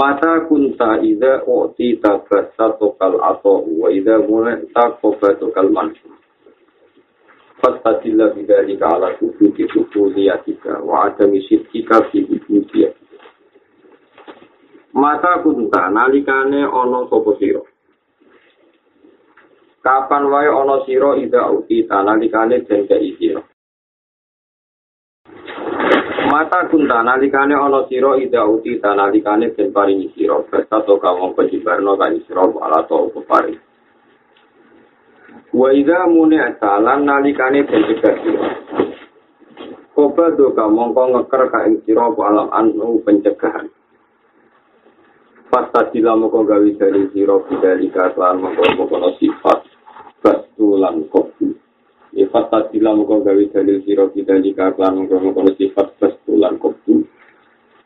Mata kunta ida u'ti tabasatokal atau wa ida mula'ta kobatokal mansu. Fastadilla bidalika ala tubuti tubuliyatika wa adami syidkika fi tubuliyatika. Mata kunta nalikane ono sopo siro. Kapan wae ono siro ida u'ti nalikane jengkei siro. Mata kunta nalikane ana sira ida uti nalikane den paringi sira basta to kawong pejibarno kani sira ala to pepari. Wa ida mune asalan nalikane den sira. Koba do mongko ngeker ka ing sira alam anu pencegahan. Pasta sila moko gawi dari sira bidalika kelan mongko sifat bastulan kopi. Ifat tadila muka gawe dalil siro kita jika klan mengkono sifat kestulan kopi.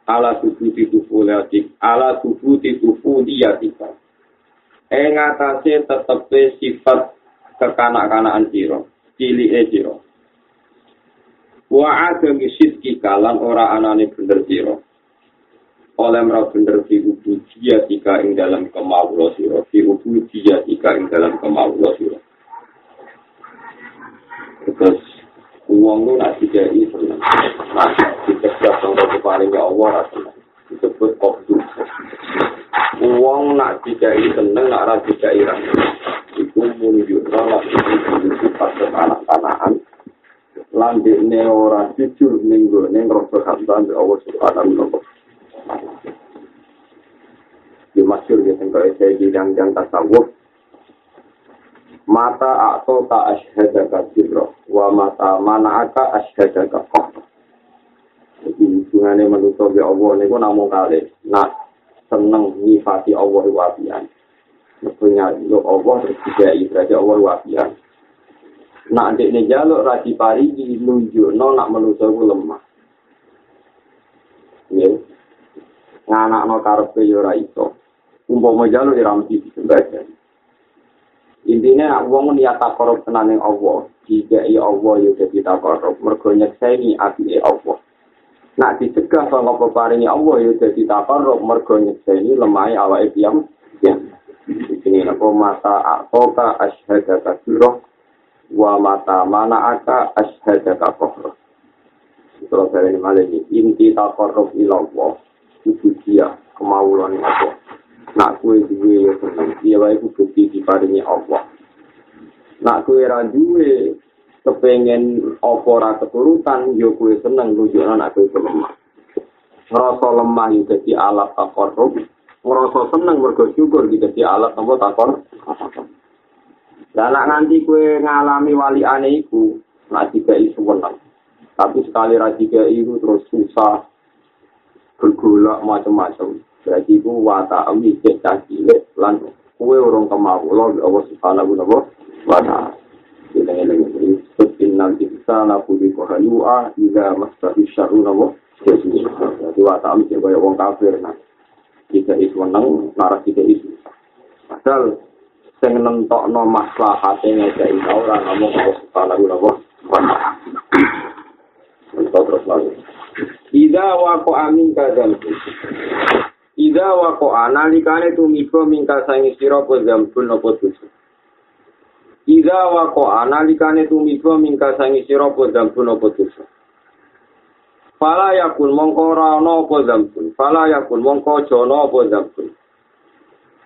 Ala tubuh titufu liatik, ala tubuh titufu liatika. Eng atase tetepe sifat kekanak-kanakan siro, cili e siro. Wa ada misit kalan ora anane bener siro. Oleh merah bener di ubu tika ing dalam kemaulo siro, di ubu tika ing dalam kemaulo siro. Terus uang lu nak dikai senang. Nah, dicegah sama kepaling ya Allah rasanya. Disebut kopdu. Uang nak dikai senang, nak rasa dikai rasanya. Itu menunjukkan lah sifat kekanak-kanakan. Landik ne ora jujur minggu ne ngerasa hamdan di Allah subhanahu wa ta'ala. Di masyur ya, tengok saya bilang yang tasawuf, mata atau tak ashadaka sirro wa mata mana aka ashadaka koh jadi hubungannya manusia ya Allah ini pun namun kali nak seneng nifati Allah wabian punya lo Allah terus juga ibadah Allah wabian nak adik ini jaluk raji pari nunjuk no nak manusia itu lemah. Ya. Nganak no karpe yora itu umpama jaluk iramti sebagian Intinya wong niat tenan ning Allah, jika iya Allah yo dadi takorup, mergo nyekseni ati Allah. Nak dicegah saka peparingi Allah yo dadi takorup, mergo nyekseni lemah awake piyam. Ya. Ini napa mata atoka asyhadaka sirah wa mata mana aka asyhadaka kohro. Terus dari malah ini inti takorup ila Allah. Itu dia kemauan Allah. Nak kue duwe seneng dia wae kudu diparingi Allah nak kue ra kepengen apa ora keturutan yo kue seneng nunjukno nak kue lemah ngerasa lemah yo dadi alat takorup ngerasa seneng mergo syukur gitu dadi alat apa takor Dan nak nanti kue ngalami wali aneh iku, nak tiga isu menang. Tapi sekali rajika itu terus susah, bergolak macam-macam. Berarti ku wata ami cek cilik lan kue urung kemawulo Allah subhanahu wa ta'ala. Kita ngeleng ini setin nanti kita laku di kohanua ida masahi syaru nabo. Jadi wata ami cek kaya wong kafir nah. Kita isu menang, naras kita isu. Padahal sing nentokno maslahate ngejai ora namung Allah subhanahu wa ta'ala. Terus lagi. Ida wako amin kadal Ida wako analikane tumiba mingkal sangi sira apa zambun apa dosa. Ida wako analikane tumiba mingkal sangi sira apa zambun apa dosa. Fala yakun mongko ora ana apa zambun. Fala yakun mongko jono apa zambun.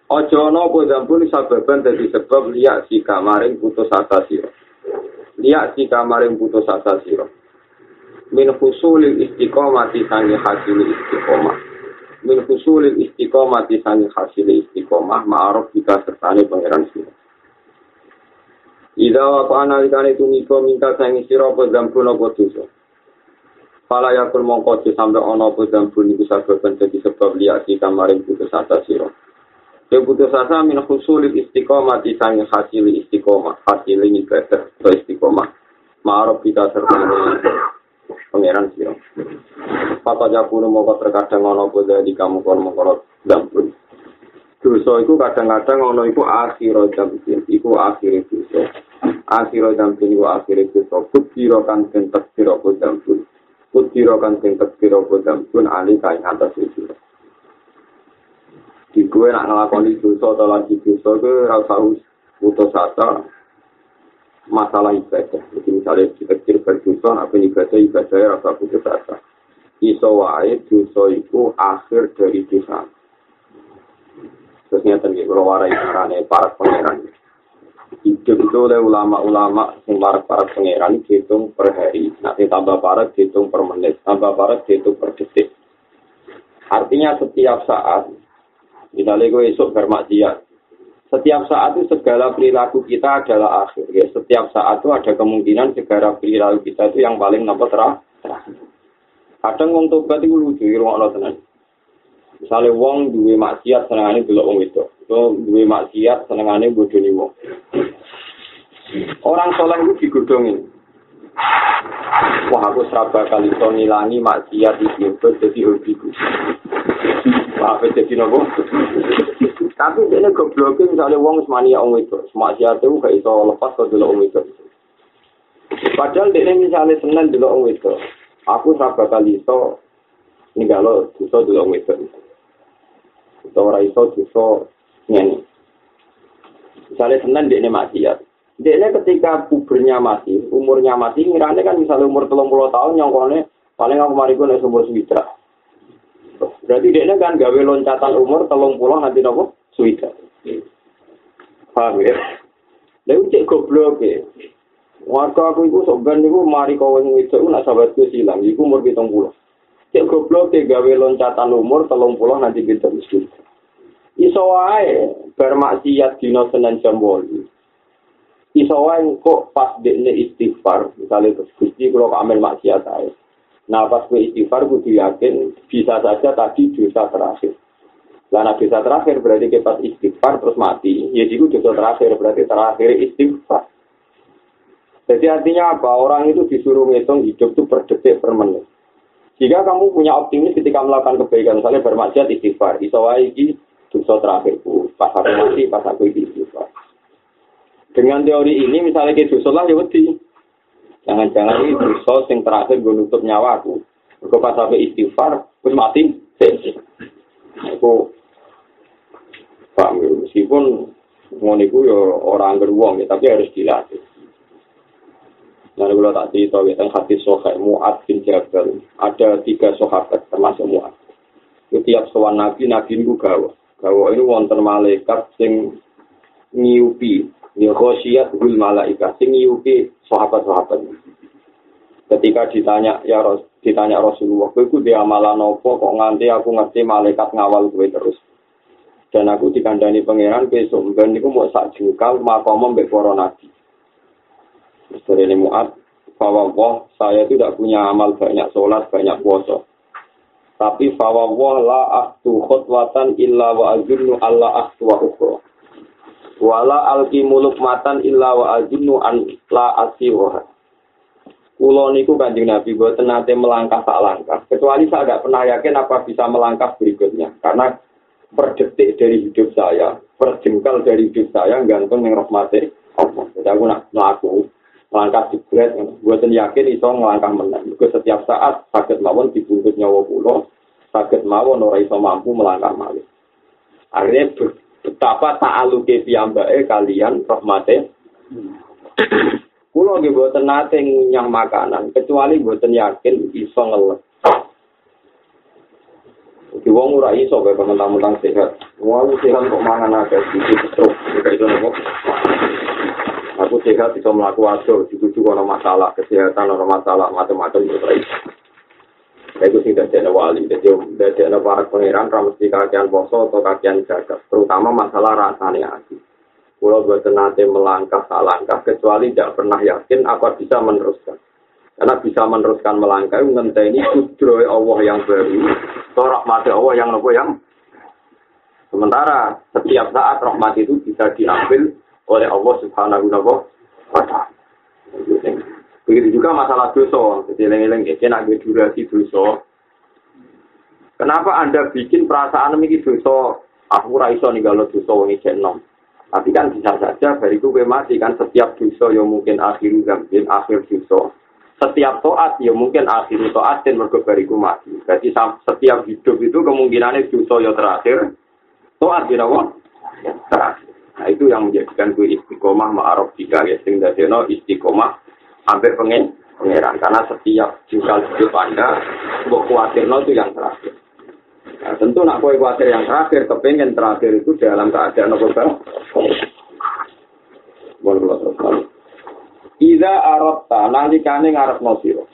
Aja ana apa zambun sababan dadi sebab liya si kamaring putus asa sira. Liya si kamaring putus asa sira. Min husulil istiqomati sangi hasil istiqomah. Min husulil istiqomah di sangi hasil istiqomah ma'aruf jika sertane pangeran sira. Ida wa apa analikane tumiko minta sangi sira apa zambun apa dosa. Fala yakul mongko aja sampe ana apa dambun iku sababan dadi sebab liati kamaring putus asa sira. Ya putus asa min husulil istiqomah di sang hasil istiqomah, hasil ibadah atau istiqomah. Ma'aruf kita serta pangeran sira. Pata jakunu mongko terkadang ana apa dari kamu kono mongko dambun. Dosa iku kadang-kadang ana iku akhir dambun, iku akhir dosa. Akhir dambun iku akhir dosa. Kutiro kan den tektir apa dambun. Kutiro kan sing tekiro kodam pun ali kain atas itu. Di gue nak ngelakoni dosa atau lagi dosa gue rasa putus asa masalah ibadah. Jadi misalnya kita kecil berdosa, apa ibadah ibadah rasa putus asa. Iso wae dosa itu akhir dari dosa. Terus nyata nih, kalau warai carane para pangeran. hidup itu oleh ulama-ulama yang para pangeran dihitung per hari. Nanti tambah para dihitung per menit, tambah para dihitung per detik. Artinya setiap saat, misalnya gue esok bermaksiat, setiap saat itu segala perilaku kita adalah akhir. Ya. Setiap saat itu ada kemungkinan segala perilaku kita itu yang paling nampak terakhir. Kadang untuk berarti lucu, ruang tenang. Misalnya wong duwe maksiat senengane delok wong itu. So, duwe maksiat senengane bodoni wong. Orang soleh itu digodongin. Wah aku seraba kali so ngilangi maksiat itu jadi hobiku. Apa jadi nopo? Tapi ini gobloknya misalnya wong semania wong itu. Maksiat itu gak iso lepas ke delok wong itu. Padahal dia misalnya seneng delok wong itu. Aku seraba kali so ini kalau dosa delok wong itu. Atau ora iso dosa ngene. Misalnya Senin dia ini maksiat. Dia ini ketika pubernya masih, umurnya masih, ngirane kan misalnya umur telung puluh tahun, nyongkone paling aku mariku nek umur swida. Berarti dia kan gawe loncatan umur telung puluh nanti nopo swida. Paham ya? Lalu cek goblok ya. Warga aku itu sebenarnya itu mari kau yang itu nak sahabatku silang, itu umur hitung puluh. Cek goblok ya gawe loncatan umur telung puluh nanti kita miskin. Iso wae bermaksiat dina Senin jam 8. Iso wae kok pas dekne istighfar, misalnya terus Gusti kula amel maksiat ae. Nah pas gue istighfar gue yakin bisa saja tadi dosa terakhir. Karena dosa terakhir berarti kita pas istighfar terus mati. Ya itu dosa terakhir berarti terakhir istighfar. Jadi artinya apa? Orang itu disuruh ngitung hidup itu per detik per menit. Jika kamu punya optimis ketika melakukan kebaikan, misalnya bermaksiat istighfar, isowai dosa terakhirku pas aku mati pas aku istighfar dengan teori ini misalnya ke dosa lah ya wedi jangan-jangan ini dosa yang terakhir gue nutup nyawa aku gue pas aku istighfar terus mati aku pak meskipun ngoniku ya orang beruang ya tapi harus dilatih Nah, kalau tak cerita, tentang hati sohek Mu'ad bin Jabal. Ada tiga sohabat, termasuk Mu'ad. Setiap soal Nabi, Nabi itu gawa. bahwa ini wonten malaikat sing ngiupi ya khosyat bil malaikat sing ngiupi sahabat-sahabat. Ketika ditanya ya Ros ditanya Rasulullah kowe ku dia amalan apa? Kok nganti aku ngerti malaikat ngawal kowe terus? Dan aku dikandani pangeran besok ben niku mau sak jengkal makom mbek para nabi. Misteri ini muat bahwa saya tidak punya amal banyak sholat, banyak puasa. Tapi fawawah la ahtu khutwatan illa wa azunnu alla ahtu wa ukhra. Wala alki muluk matan illa wa azunnu an la asiwaha. Kulo niku kanjeng Nabi buat nate melangkah tak langkah. Kecuali saya tidak pernah yakin apa bisa melangkah berikutnya. Karena per detik dari hidup saya, per jengkal dari hidup saya, gantung yang rahmati Allah. Jadi aku nak melaku, melangkah jebret, buatan yakin iso ngelangkah menang. Juga setiap saat sakit mawon dibungkus nyawa pulau, sakit mawon ora iso mampu melangkah malih. Akhirnya betapa ta'aluke piyambake kalian rahmate. Kulo nggih boten nate nyang makanan, kecuali boten yakin iso ngeles. Di wong ora iso kaya mentang-mentang sehat. Wong sehat kok mangan akeh iki terus itu nopo. Aku sehat iso mlaku ado, dituju ana masalah kesehatan, ana masalah macam-macam terus. Itu sing dadi wali, jadi dadi para pangeran ra mesti kakean poso atau kakean jaga, terutama masalah rasane ati. Kulo boten nate melangkah langkah kecuali tidak pernah yakin apa bisa meneruskan. Karena bisa meneruskan melangkah, ngenteni kudroy Allah yang baru, atau rahmati Allah yang nopo yang Sementara setiap saat rahmat itu bisa diambil oleh Allah Subhanahu wa taala. Begitu juga masalah dosa, jadi eleng-eleng ya, kena durasi dosa. Kenapa Anda bikin perasaan ini dosa? Aku raiso nih kalau dosa wong nom. Tapi kan bisa saja bariku gue mati kan setiap dosa yang mungkin akhir zambin, akhir dosa. Setiap toat ya mungkin akhir toat dan mergo bariku mati. Jadi setiap hidup itu kemungkinannya dosa yang terakhir, toat ya terakhir. Nah itu yang menjadikan gue istiqomah ma'arof jika ya sing dadeno istiqomah hampir pengen pengeran karena setiap jengkal hidup anda gue khawatir itu yang terakhir. Nah, tentu nak kue khawatir yang terakhir, kepengen terakhir itu dalam keadaan apa bang? Ida arota kane ngarep nosiro.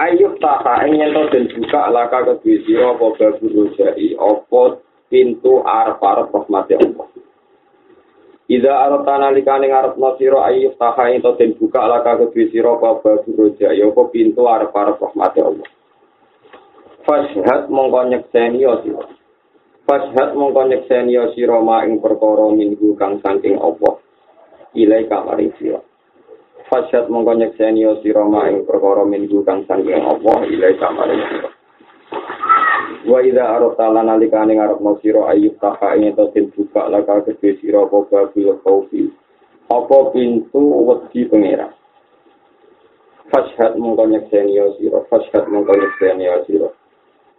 Ayub taka ingin to dan buka laka kedua siro apa babu rojai apa pintu arep arep rahmati Allah. Ida arata likane ngarep sira ayu taha ento den buka laka kedue sira apa roja ya apa pintu arep-arep rahmat Allah. Fashhad mongko nyekseni ya sira. Fashhad mongko nyekseni ya sira ma ing perkara minggu kang saking apa. Ilai kamari sira. Fashhad mongko nyekseni ya sira ma ing perkara minggu kang saking apa. Ilai kamari sira. Wa ida arota lan alikane ngarepno sira ayub taka ing to buka laka kedhe sira apa babil khaufi. Apa pintu wedi pengera. Fashhad mongko nyekseni ya sira, fashhad mongko nyekseni ya sira.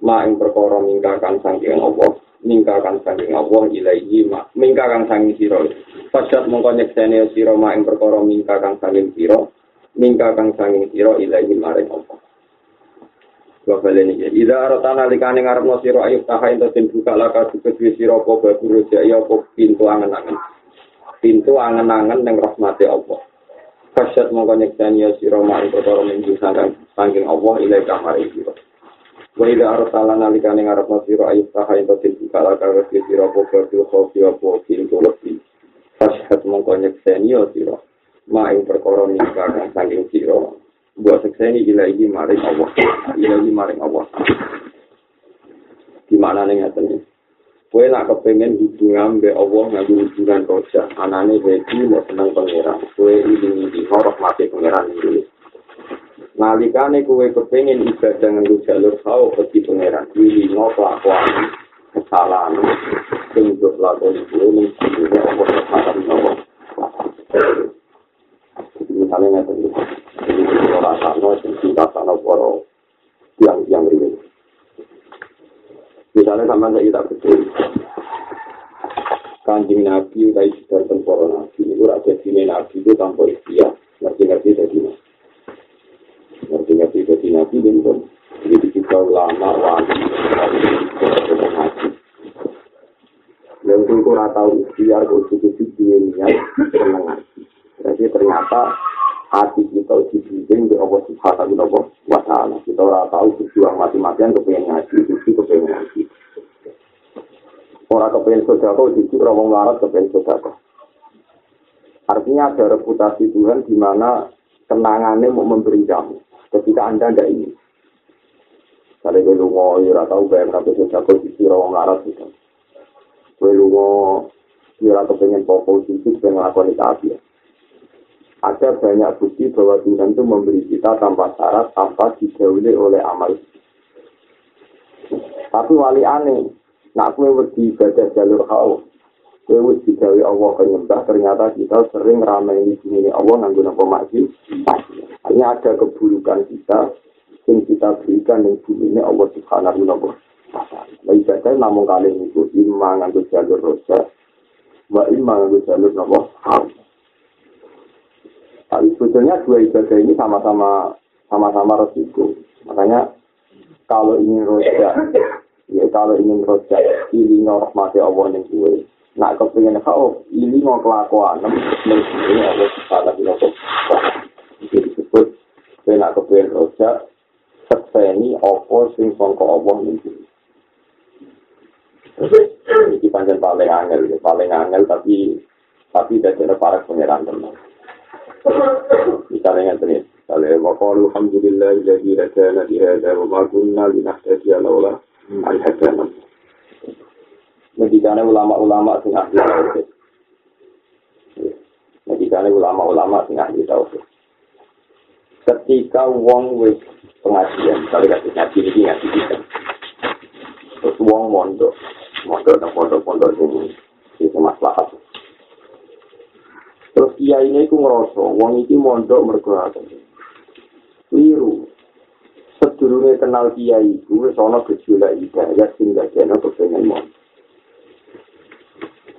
Ma ing perkara ningkakan saking Allah, ningkakan saking Allah ilaihi ma, ningkakan saking sira. Fashhad mongko nyekseni ya sira ma ing perkara ningkakan saking sira, ningkakan saking sira ilaihi maring Allah. Wa balen iki. Ida aratana likane ngarepno sira ayub taha ento den buka laka kedue sira apa baburu jaya apa pintu angen-angen. Pintu angen-angen ning rahmate Allah. Kasyat mongko nyekseni ya sira mari perkara minggu sangkan saking Allah ilai kamar iki. Wa ida aratana nalikane ngarepno sira ayub taha ento den buka laka kedue sira apa baburu khofi apa pintu lebih. Kasyat mongko nyekseni ya sira. Ma ing perkara minggu saking sira buat sekseni ilahi maring Allah ilahi maring Allah di mana nih ngerti Kue nak kepengen hubungan be Allah ngadu hubungan roja, anane wedi mau seneng pangeran. Kue ini ini horok mati pangeran ini. Nalikane kue kepengen ibadah ngadu jalur kau bagi pangeran. Ini ngopo kelakuan kesalahan. Tunggu lakon kue nih Allah wa taala. Misalnya ngerti rasakno sing dirasakno para yang yang ini, Misalnya sama saya tak betul. Kanjeng Nabi dari sedar para Nabi. Itu rakyat sini Nabi itu tanpa ikhtiar. Ngerti-ngerti jadi Nabi. Ngerti-ngerti jadi Nabi. Jadi kita ulama, wali, haji. Dan itu kurang tahu ikhtiar, kurang suku-suku, senang Jadi ternyata hati kita dibimbing di Allah Subhanahu wa taala. Kita ora tahu berjuang mati-matian kepengen ngaji, itu kepengen ngaji. Orang kepengen sodako, itu orang mau larat kepengen sodako. Artinya ada reputasi Tuhan di mana kenangannya mau memberi kamu ketika anda tidak ini. Kalau gue lungo, ya tahu bayar sodako di orang larat gitu. Gue lungo, ya kepengen pokok itu pengen ngelakuin itu ada banyak bukti bahwa Tuhan itu memberi kita tanpa syarat, tanpa dijauhi oleh amal. Tapi wali aneh, nak kue wedi ibadah jalur kau, kue wedi gawe Allah penyembah, ternyata kita sering ramai di sini Allah nganggo nopo maju. Hanya ada keburukan kita, yang kita berikan yang bumi ini Allah subhanahu wa ta'ala. Ibadah namun kali itu imang nganggo jalur rosa, wa imang nganggo jalur nopo Tapi sebetulnya dua ibadah ini sama-sama sama-sama resiko. Makanya kalau ingin rojak, ya kalau ingin rojak, ini rahmati Allah yang gue. Nak kepengen kau, ini mau kelakuan, ini Allah subhanahu wa ta'ala. Jadi disebut, saya nak kepengen rojak, sekseni apa sing sangka Allah yang gue. Ini panjang paling angel, paling angel tapi tapi ada para pengeran teman. Misalnya yang tadi, Kale wa qalu alhamdulillah alladzi hadana li hadza wa ma kunna linahtadiya laula an hadana. Ngedikane ulama-ulama sing ahli tauhid. Ngedikane ulama-ulama sing ahli tauhid. Ketika wong wis pengajian, kalau kasih ngaji ini ngaji kita. Terus wong mondok, mondok dan pondok-pondok ini, itu masalah. Terus kiai ini ku ngerasa, wong ini mondok mergo Liru. Sedurunge kenal kiai iku wis ana gejolak hidayah sing dadekno kepengen mon.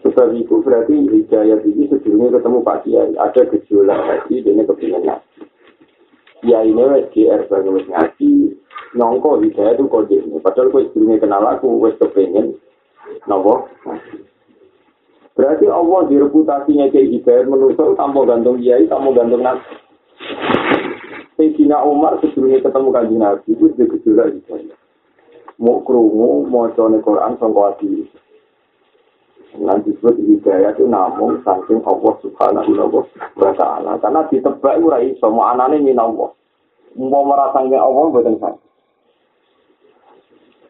Sebab itu berarti hidayah ini sedurunge ketemu Pak Kiai, ada gejolak hati dene kepengen ngaji. Kiai ini wis GR banget ngaji, nyongko hidayah itu kode ini. Padahal gue sedurunge kenal aku wis kepengen nopo Berarti Allah di reputasinya kayak hidayah menusuk tanpa gantung kiai, tanpa gantung nabi. Sayyidina Umar sebelumnya ketemu kanji Nabi itu juga gejolak hidayah. Mau kerungu, mau cone Quran, sangka hati. Nanti disebut hidayah itu namun saking Allah subhanahu wa ta'ala. Karena ditebak itu rai semua anaknya min Allah. Mau merasangin Allah, buatan saya.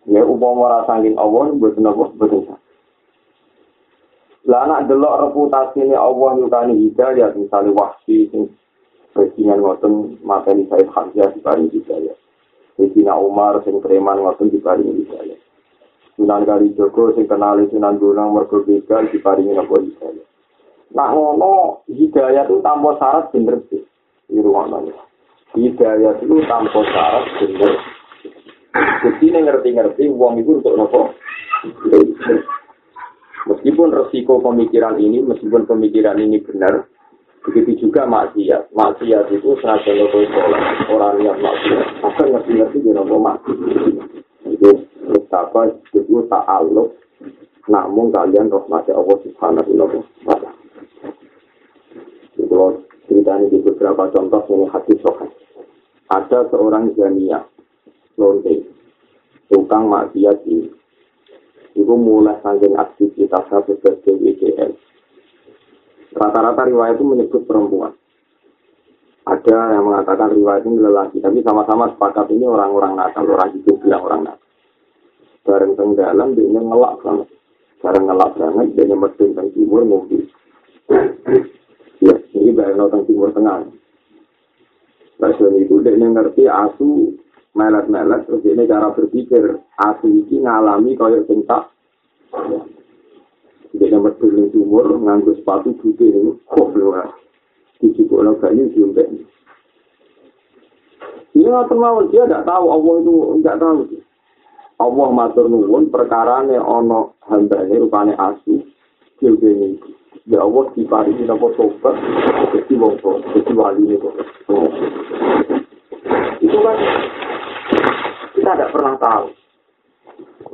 Ya, upah merasangin Allah, buatan Allah, buatan saya. Lah anak delok reputasi ini Allah nyukani hidayah, misalnya wahsi, Presiden ngoten materi Said Hamzah di Paring Hidayah. Presiden Umar sing preman ngoten di Paring Hidayah. Sunan Kali Joko sing kenali Sunan Gunung mergo begal di Paring Hidayah. Nah ngono hidayah itu tanpa syarat bener sih. Di ruang Hidayah itu tanpa syarat bener. Jadi ngerti-ngerti uang itu untuk nopo. Meskipun resiko pemikiran ini, meskipun pemikiran ini benar, Begitu juga maksiat. Maksiat itu senajan lo orang yang maksiat. Akan ngerti-ngerti di nopo maksiat. Itu betapa itu ta'aluk. Namun kalian rahmati Allah subhanahu wa ta'ala. Itu ceritanya di beberapa contoh ini hadis sokan. Ada seorang jania, lonte, tukang maksiat ini. Itu mulai saking aktivitasnya sebagai WGL. Rata-rata riwayat itu menyebut perempuan. Ada yang mengatakan riwayat ini lelaki, tapi sama-sama sepakat ini orang-orang nakal, orang itu bilang orang nakal. Bareng tenggalan, dia ngelak banget. Bareng ngelak banget, dia nyemedin teng timur mobil. Ya, ini bareng teng timur tengah. Bahasa itu dia ngerti asu melet-melet, terus ini cara berpikir, asu ini ngalami kaya tak Dia nomor turun sumur, nganggur sepatu putih ini, kok belum Dijubuk orang banyu, diumpet. Dia nggak termau, dia tidak tahu, Allah itu tidak tahu. Allah matur nuwun, perkara ini ono hamba ini rupanya asu. Dia ini, ya Allah diparingi nopo sobat, jadi wongso, jadi wali ini kok. Itu kan, kita tidak pernah tahu.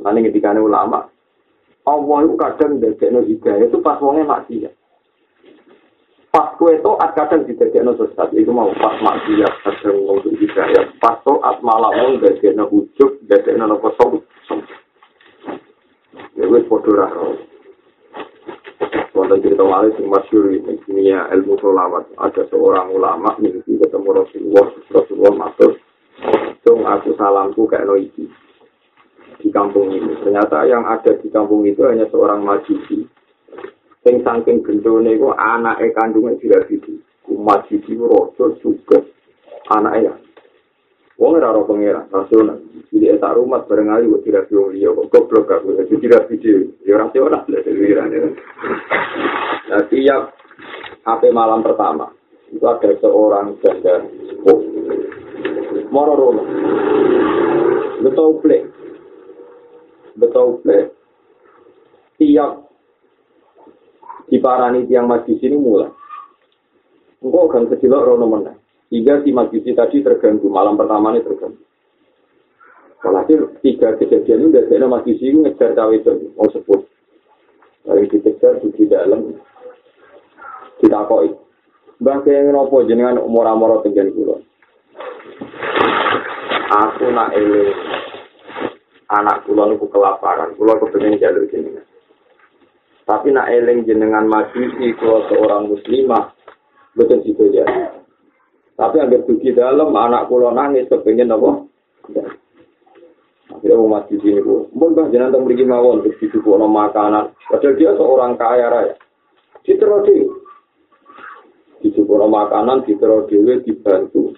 Nanti ketika ulama, Allah itu kadang no hidayah itu pas wongnya maksiat. Pas kue itu kadang no sesat. Itu mau pas maksiat kadang untuk hidayah. Pas toat malah wong no ujuk, no nopo som. Ya wis podo raro. Wonten cerita malih sing masyhur ini dunia ilmu solawat. Ada seorang ulama mimpi ketemu Rasulullah. Rasulullah matur, "Tung aku salamku kayak no iki." di kampung ini. Ternyata yang ada di kampung itu hanya seorang majusi. Sing saking gendone iku anake kandungan tidak gitu. Majusi rojo juga anaknya. Wong ora ora pengira, rasional. Jadi eta rumah bareng ayu tidak yo liya kok goblok aku. Jadi tidak video. Ya lah delirane. Nah, tiap HP malam pertama itu ada seorang janda sepuh. Moro rumah. Betul plek betul betul tiap diparani tiang majlis ini mulai. Engkau akan kecilok rono mana. Tiga si majlis tadi terganggu, malam pertama ini terganggu. Walhasil tiga kejadian ini biasanya majlis ini ngejar cawe itu, mau sebut. Dari dikejar di dalam, ditakoi. Bangke yang jenengan umur-umur tinggal. Aku nak eling anak kula niku kelaparan, kula kepengin jalur jenengan. Tapi nak eling jenengan majusi kula seorang muslimah, betul situ ya. Tapi agar dugi dalam anak kula nangis kepengen apa? Akhirnya umat di sini pun bah jangan tak beri mawon terus disuguh makanan. Padahal dia seorang kaya raya. Citra dewi, disuguh makanan, dewi dibantu.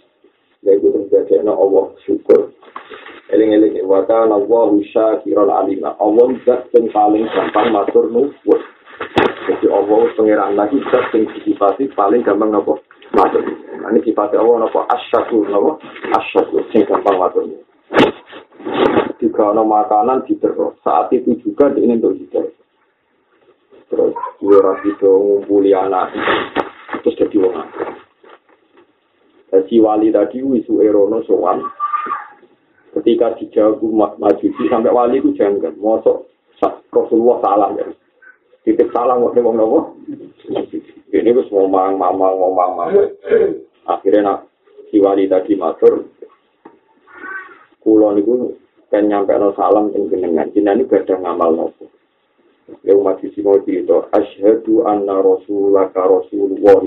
Ya itu terjadi na Allah syukur. Eling-eling wata Allah syakiran alima. Allah zat yang paling gampang matur nuwun. Jadi Allah pengiran lagi zat yang disifati paling gampang nopo matur. Ini sifatnya Allah nopo asyakur nopo asyakur sing gampang matur. Jika ada makanan diterus, saat itu juga dia ingin untuk Terus dia rapi dong ngumpuli anak, terus jadi orang. Si wali tadi wisu erono sowan, ketika dijawab majusi sampai wali itu jangan, mosok Rasulullah salah ya. Titik salah mau ngomong nopo. Ini gue ngomong mamang ngomong mamang. Akhirnya nak si wali tadi matur, kulon itu kan nyampe no salam yang jenengan. Jenengan ini gak ngamal nopo. Ya umat isi mau cerita, asyhadu anna rasulullah ka rasulullah.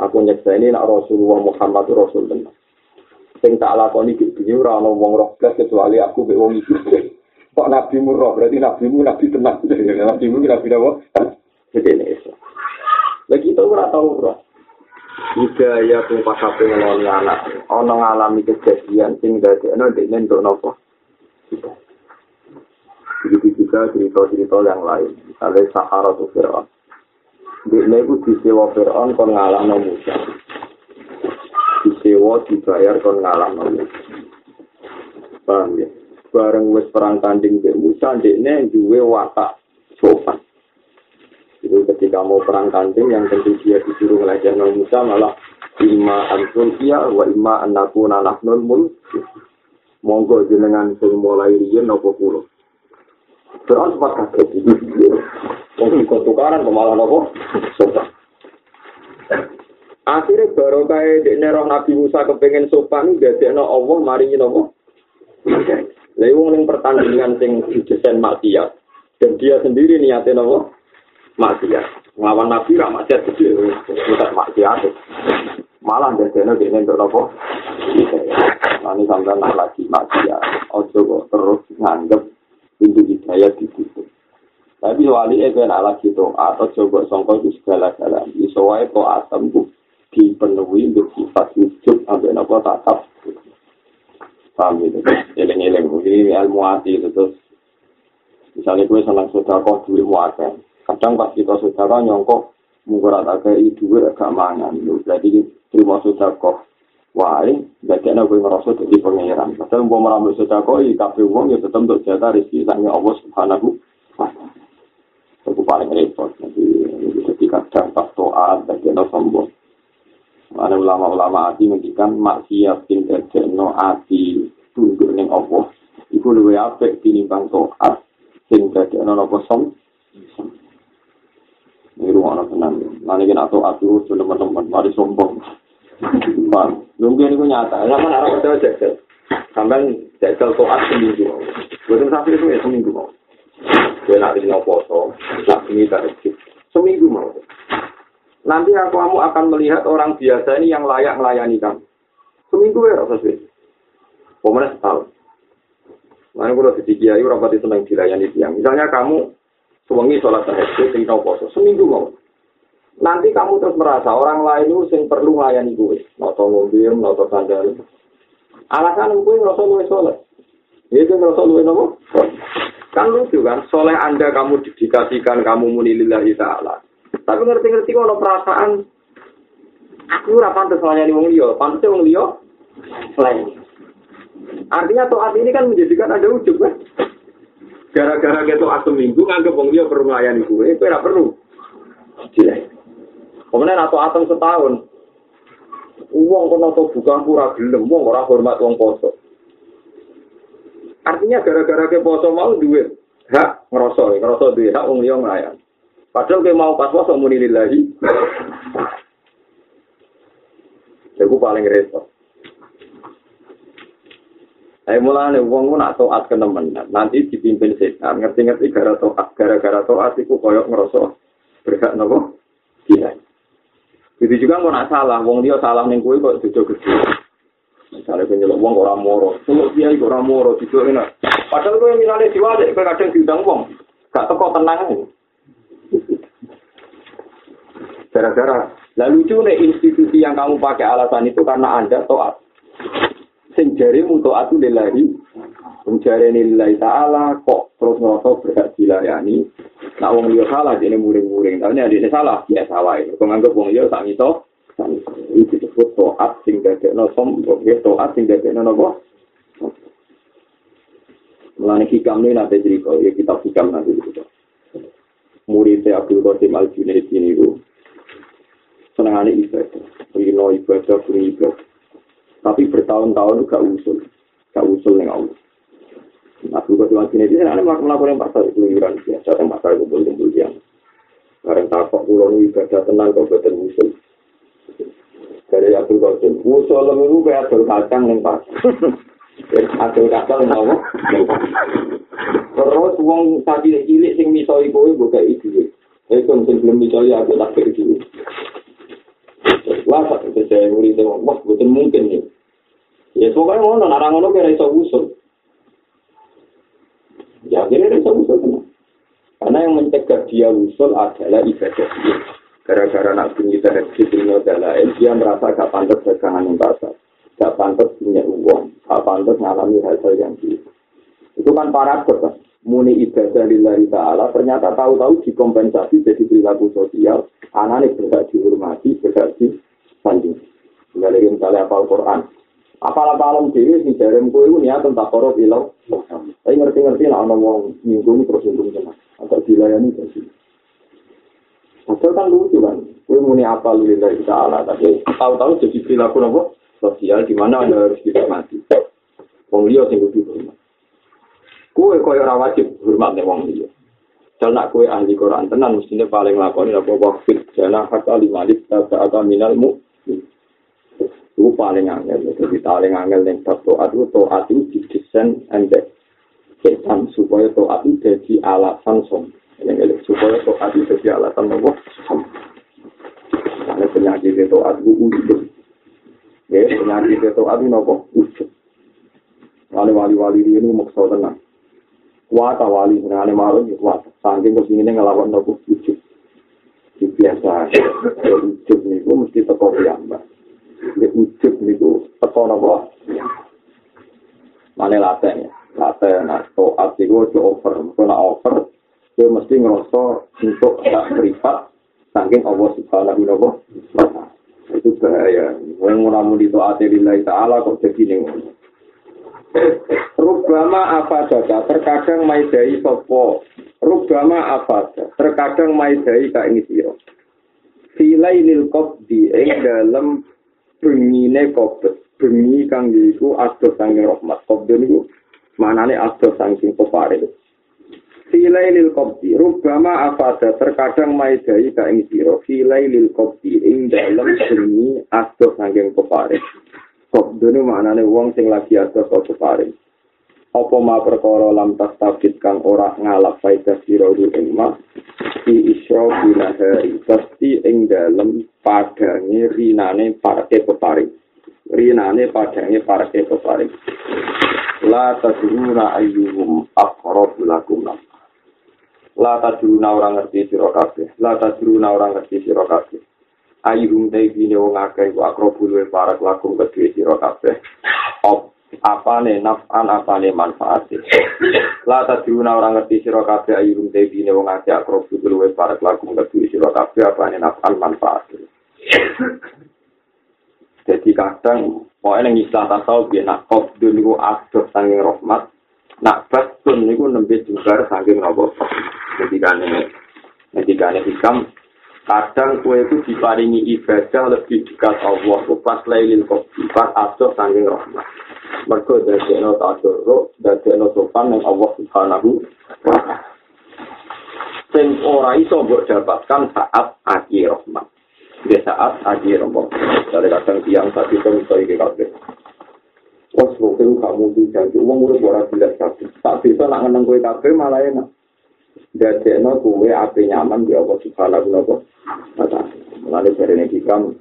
Aku nyeksa ini nak rasulullah Muhammad rasul benar. Sing tak lakoni di dunia ora ana wong roh kecuali aku mbek wong iki. Kok nabi mu roh berarti nabi mu nabi tenang. nabi mu apa? Jadi ini Islam. Lagi itu ora tau roh. Hidayah pun pas apa ngeloni anak. Ono ngalami kejadian sing dadi ana ndek nentuk nopo. Begitu juga cerita-cerita yang lain. Misalnya Sahara itu Dia itu disewa Fir'aun kon ngalah no Musa. Disewa dibayar kon ngalah no Musa. Paham ya? Bareng wis perang tanding di Musa, dia duwe watak sopan. Itu ketika mau perang tanding yang tentu dia disuruh ngelajar no Musa malah ima ansun iya wa ima anakku nanah mul monggo jenengan sing mulai riyen napa kula Fir'aun sempat kaget Wong kok tukaran malah napa sopan Akhirnya baru kayak di nerong Nabi Musa kepengen sopan jadi no Allah mari nopo. Lalu wong ning pertandingan sing didesain maksiat dan dia sendiri niatin nopo maksiat. Nglawan Nabi ra maksiat gede, kita maksiat. Malah jadi no dia untuk nopo. Nanti sampai nak lagi maksiat. Ojo kok terus nganggep pintu hidayah ditutup. Tapi wali itu nak lagi doa atau coba songkol itu segala-gala. Iso wae to atem bu dipenuhi untuk sifat wujud sampai nopo tatap. Paham gitu? Eleng-eleng. Ini ilmu hati itu terus. Misalnya gue senang sodako duit muatnya. Kadang pas kita sodako nyongkok mungkin ada kayak duit agak mangan. Berarti terima sodako. Wah, jadi anak gue ngerasa jadi pangeran. Padahal mau meramu sodako, i kafe uang ya tetap untuk jatah rezeki sangnya Allah Subhanahu wa Ta'ala. Itu paling repot. Jadi ketika dampak to'at, jadi anak sombong. Ada ulama-ulama hati mengikan maksiat tinggal jeno hati tunduk neng Allah. Iku luwe apik tinimbang to'at. Sing dadi ana napa som? Ini rumah anak tenang. Nanti kena to'at itu sudah teman mari sombong. Bang, mungkin itu nyata. Sama arah percaya jajal. Sampai jajal toat seminggu. Bukan sampai itu ya seminggu. Gue nanti mau foto, Seminggu mau. Nanti aku kamu akan melihat orang biasa ini yang layak melayani kamu. Seminggu ya rasa sih. Pemenang setahun. Mana kalau di kiai itu yang dilayani tiang. Misalnya kamu suwengi sholat tahajud, tinggal poso. Seminggu mau. nanti kamu terus merasa orang lain itu sing perlu melayani gue. Noto mobil, noto sandal. Alasan gue ngerasa gue soleh. Itu ngerasa gue nopo. Kan lucu kan, soleh anda kamu didikasikan, kamu munillahi ta'ala. Tapi ngerti-ngerti kalau perasaan, aku ora pantes melayani wong liya, pantes wong liya selain. Artinya toat ini kan menjadikan ada ujub kan. Gara-gara kita toat seminggu, nganggep wong liya perlu melayani gue, itu ora perlu. Jelek. Kemudian atau atom setahun, uang kono atau bukan pura gelem, uang orang hormat uang poso. Artinya gara-gara ke poso mau duit, hak ngerosok, ngerosok duit, hak uang liang ngelayan. Padahal ke mau pas poso muni lillahi. Itu paling repot. Ayo mulane wong ku nak taat ke temen, nanti dipimpin setan, ngerti-ngerti gara taat, gara-gara taat iku koyok ngerasa berhak nopo? Tidak. Jadi juga kok nak salah, wong dia salah ning kowe kok jojo gede. Misalnya kowe nyeluk wong ora moro, nyeluk dia iku ora moro dijo enak. Padahal kowe milane diwale kowe kadang diundang wong. Gak teko tenang. Gara-gara lah lucu nih institusi yang kamu pakai alasan itu karena anda toat. Sing jarimu toat itu lillahi. Sing jari lillahi ta'ala kok terus ngerasa berhak dilayani. Nah wong liya salah jadi muring-muring. Tapi ini salah biasa wae. Kok nganggep wong liya sak ngito. Itu disebut toat sing dadekno sombong. Ya toat sing dadekno napa? Mulane hikam ini nanti cerita, ya kita hikam nanti cerita. Muridnya Abdul Qasim Al-Junaid ini itu senengane ibadah. Rino ibadah, beri ibadah. Tapi bertahun-tahun gak usul. Gak usul yang Allah. Nah, juga cuma sini, ini ada melakukan yang pasal keluyuran biasa, yang pasal kumpul-kumpul yang Karena takut pulau ibadah tenang kau betul Abdul Qasim, usul itu kayak Abdul Kacang yang pas. Abdul Kacang apa? Terus wong tadi cilik sing misoi kowe buka itu. Itu sing belum misoi aku tak itu. Wah, saya murid itu, wah, betul mungkin nih. Ya, pokoknya ngono, nara ngono kira iso usul. Ya, kira iso usul kenapa? Karena yang mencegah dia usul adalah ibadah dia. Gara-gara nak bunyi terhadap dunia dalail, dia merasa gak pantas dagangan yang pasar. Gak pantas punya uang. Gak pantas mengalami hal-hal yang gitu. Itu kan paradok kan. Muni ibadah lillahi ta'ala, ternyata tahu-tahu dikompensasi jadi perilaku sosial. Anaknya berhak dihormati, berhak disanding. Dari misalnya apal Quran. Apal-apalan diri, si jarem kue itu niat tentang korup ilau. Tapi ngerti-ngerti lah, ada orang nyinggung terus nyinggung. Atau dilayani jadi. Padahal kan lucu kan. Kue muni apa lillahi ta'ala. Tapi tahu-tahu jadi perilaku nopo sosial, di mana anda harus dihormati. Wong liya sing kudu hormat. Kue kaya ora wajib hormat ning wong liya. Dal nak kue ahli Quran tenan mestine paling lakoni apa wafid jana hatta limalit ta'ata minal mu. Itu paling angel, jadi paling angel yang bab to'at itu to'at itu didesain embek setan supaya to'at itu jadi alasan som. Supaya to'at itu jadi alasan apa? Som. Karena penyakit itu ujub. Ya, penyakit itu apa? Ujub. Wali-wali ini maksud tenang. kuat awali senengane marung ya kuat saking kepingine ngelawan nopo ujub di biasa ya ujub niku mesti teko piyambak ya ujub niku teko nopo mana laten ya laten nah toat itu itu over over dia mesti ngerasa untuk tak privat saking Allah subhanahu wa ta'ala itu bahaya yang nguramu di toat lillahi ta'ala kok jadi nih Rubama apa data terkadang maidai sopo. Rubama apa terkadang maidai kak ini siro. Silai lil di ing dalam bengine kopet. Bengi kang yiku asdo sangking rahmat. Kopde niku manane asdo sangking kopare. Silai lil di Rubama apa terkadang maidai kak ini siro. Silai lil di ing dalam bengi asdo sangking kopare. Kopdone maknane wong sing lagi ada kok paring. Apa ma perkara lam tas tabit kang ora ngalap faedah sira ing ma di isra binahari pasti ing dalem padange rinane parke peparing. Rinane padange parke peparing. La tadruna ayyuhum aqrab lakum La tadruna orang ngerti sira kabeh. La tadruna orang ngerti sira kabeh. ayu hum bine wong akeh wa akrobu luwe para laku kedue sira kabeh apane nafan apane manfaat la ta diuna ora ngerti sira kabeh ayu hum bine wong akeh akrobu luwe para laku kedue sira kabeh apane nafan manfaat jadi kadang pokoknya yang istilah tasawuf ya nak kofdun itu asdur sanging rahmat nak batun itu nembe juga sanging robo ketika ini ketika ini hikam kadang kue itu diparingi ibadah lebih dekat Allah. Pas lailil kopi pas aso sanging rahmat. Mereka dari no tadoro dari no sopan yang Allah subhanahu sing ora iso mbok dapatkan saat akhir rahmat. Di saat akhir rahmat. Dari kadang tiang tadi itu iki kabeh. Wes kok kamu bisa uang urip ora jelas kabeh. Tak bisa nak ngeneng kowe kabeh malah enak. Dadekno kuwe ape nyaman ya Allah subhanahu wa taala. Lalu dari ini hikam,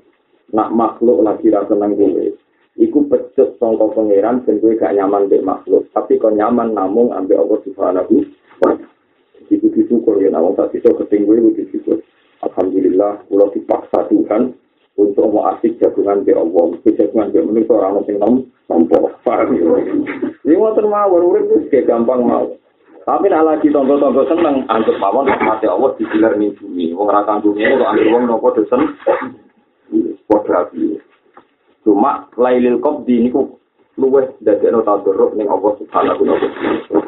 nak makhluk lagi rasa seneng gue. Iku pecut songko pangeran dan gue gak nyaman dek makhluk. Tapi kau nyaman namung Allah subhanahu wa ta'ala. Iku disyukur ya, namun tak bisa keting gue, gue disyukur. Alhamdulillah, kalau dipaksa Tuhan untuk mau asik jagungan di Allah. Itu jagungan di manusia orang yang nom, nompo. Paham ya? Ini mau termawar, itu kayak gampang mau. Tapi nak lagi tonton-tonton seneng, antuk mawon mati Allah digilar ning bumi. Wong kang bumi kok anggere wong nopo dosen. Padha api. Cuma lailil qabdi niku luweh dadekno tadarruk ning Allah subhanahu wa taala.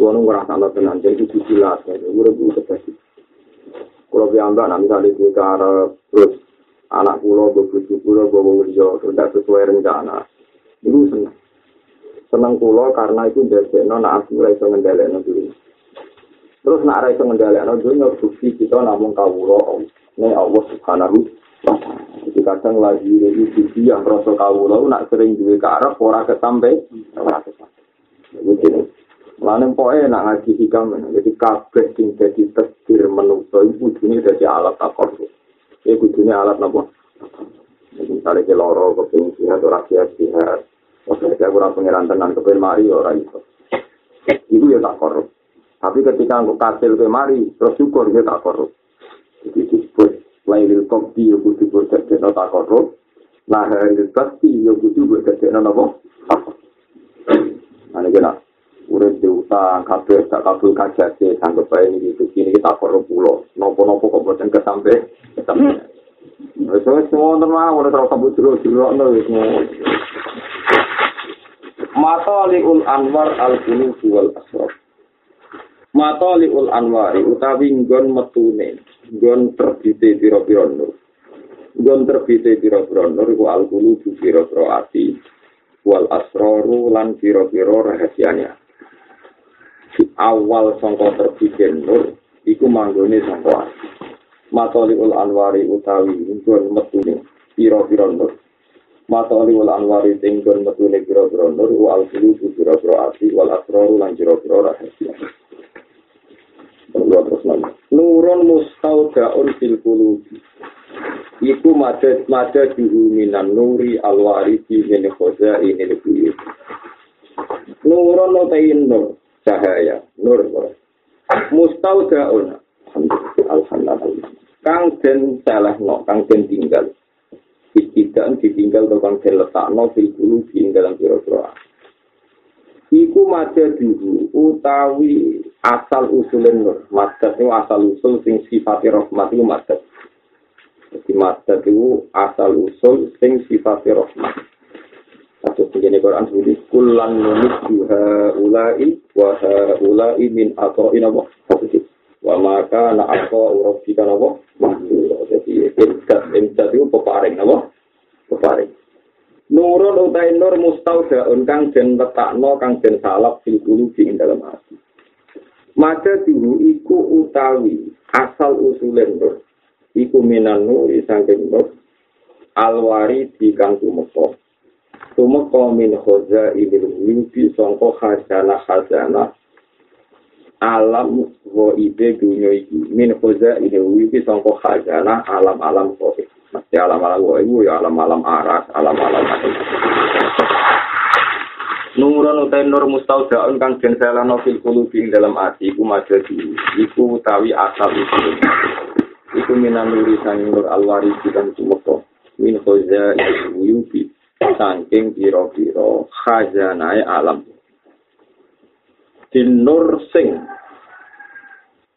Kuwi ora salah tenan, jadi itu jelas, urip itu terjadi. Kalau piyambak, nak misalnya di cara terus anak pulau, bebuju pulau, bawa wujud, tidak sesuai rencana. Itu senang. Senang pulau karena itu dari nak aku raiso ngendalek dulu. Terus nak raiso ngendalek dulu, bukti kita namun kawulo, ini Allah subhanahu wa Jadi kadang lagi ini bukti yang rasa kawulo, nak sering ke orang kesampe, orang kesampe. Begini. Lalu pokoknya nak ngaji hikam, jadi kabeh sing jadi testir menungso itu kudune jadi alat takor. Ya kudune alat apa? Misalnya ke loro, kepingin sihat, orang sihat, sihat. Oke, saya kurang pengiran tenan, kepingin mari, orang itu. Itu ya takor. Tapi ketika aku kasil ke mari, terus syukur, ya takor. Jadi disebut, lainil kopi, ya kudu buat jadi takor. Nah, hari pasti, ya kudu buat jadi apa? Ini kena. urip diutang kabeh tak kabul kajak sanggup bae ini gitu kini kita korup pulau nopo-nopo kok boten kesampe kesampe wes semua wonten mah ora terus kabut jero jero ono wis Mata liul anwar al kunuz wal asraf. Mata liul anwari utawi nggon metune, nggon terbite pira-pira nur. Nggon terbite pira-pira nur iku al kunuz pira-pira ati wal asraru lan pira-pira rahasianya. awal sangka terbiten nur iku manggone sangka ati. Matoliul anwari utawi nggon metune pira-pira nur. Matoliul anwari tinggon metune pira-pira nur wa al-qulu pira-pira ati wal asraru lan pira-pira rahasia. Nurun mustaudaun fil qulubi. Iku madad madad minan nuri alwarisi min khozain al-buyut. Nurun utain nur cahaya nur mustaudaun alhamdulillah kang den salah no kang den tinggal tidak ditinggal atau kang den letak fil dulu di dalam piro-piro Iku maja dulu utawi asal usulin nur. Madat itu asal usul sing sifati rahmat itu madat. Jadi madat itu asal usul sing sifati rahmat. Satu begini Quran sebut kulan nulis juha ulai wa ulai min atau inawa wa maka na atau uruf kita imdat imdat itu peparing nawa peparing Nurun utai nur mustaudaun kang den letakno kang den salap fil qulubi ing dalam hati. Maka dulu iku utawi asal usulen nur. Iku minan nuri sangking nur alwari di kang tumeka. Tumeka min khoza ilil mimpi sangka khazana khazana alam wa ibe dunya iki. Min khoza ilil mimpi sangka khazana alam-alam kok. Mesti alam-alam wa ibu ya alam-alam aras, alam-alam Nurun utai nur mustaudaun kang den selano fil qulubi ing dalam ati iku majadi iku utawi asal iku iku minan nuri sang nur alwari kang tumeka min khoza yubi saking pira-pira khazanae alam din nur sing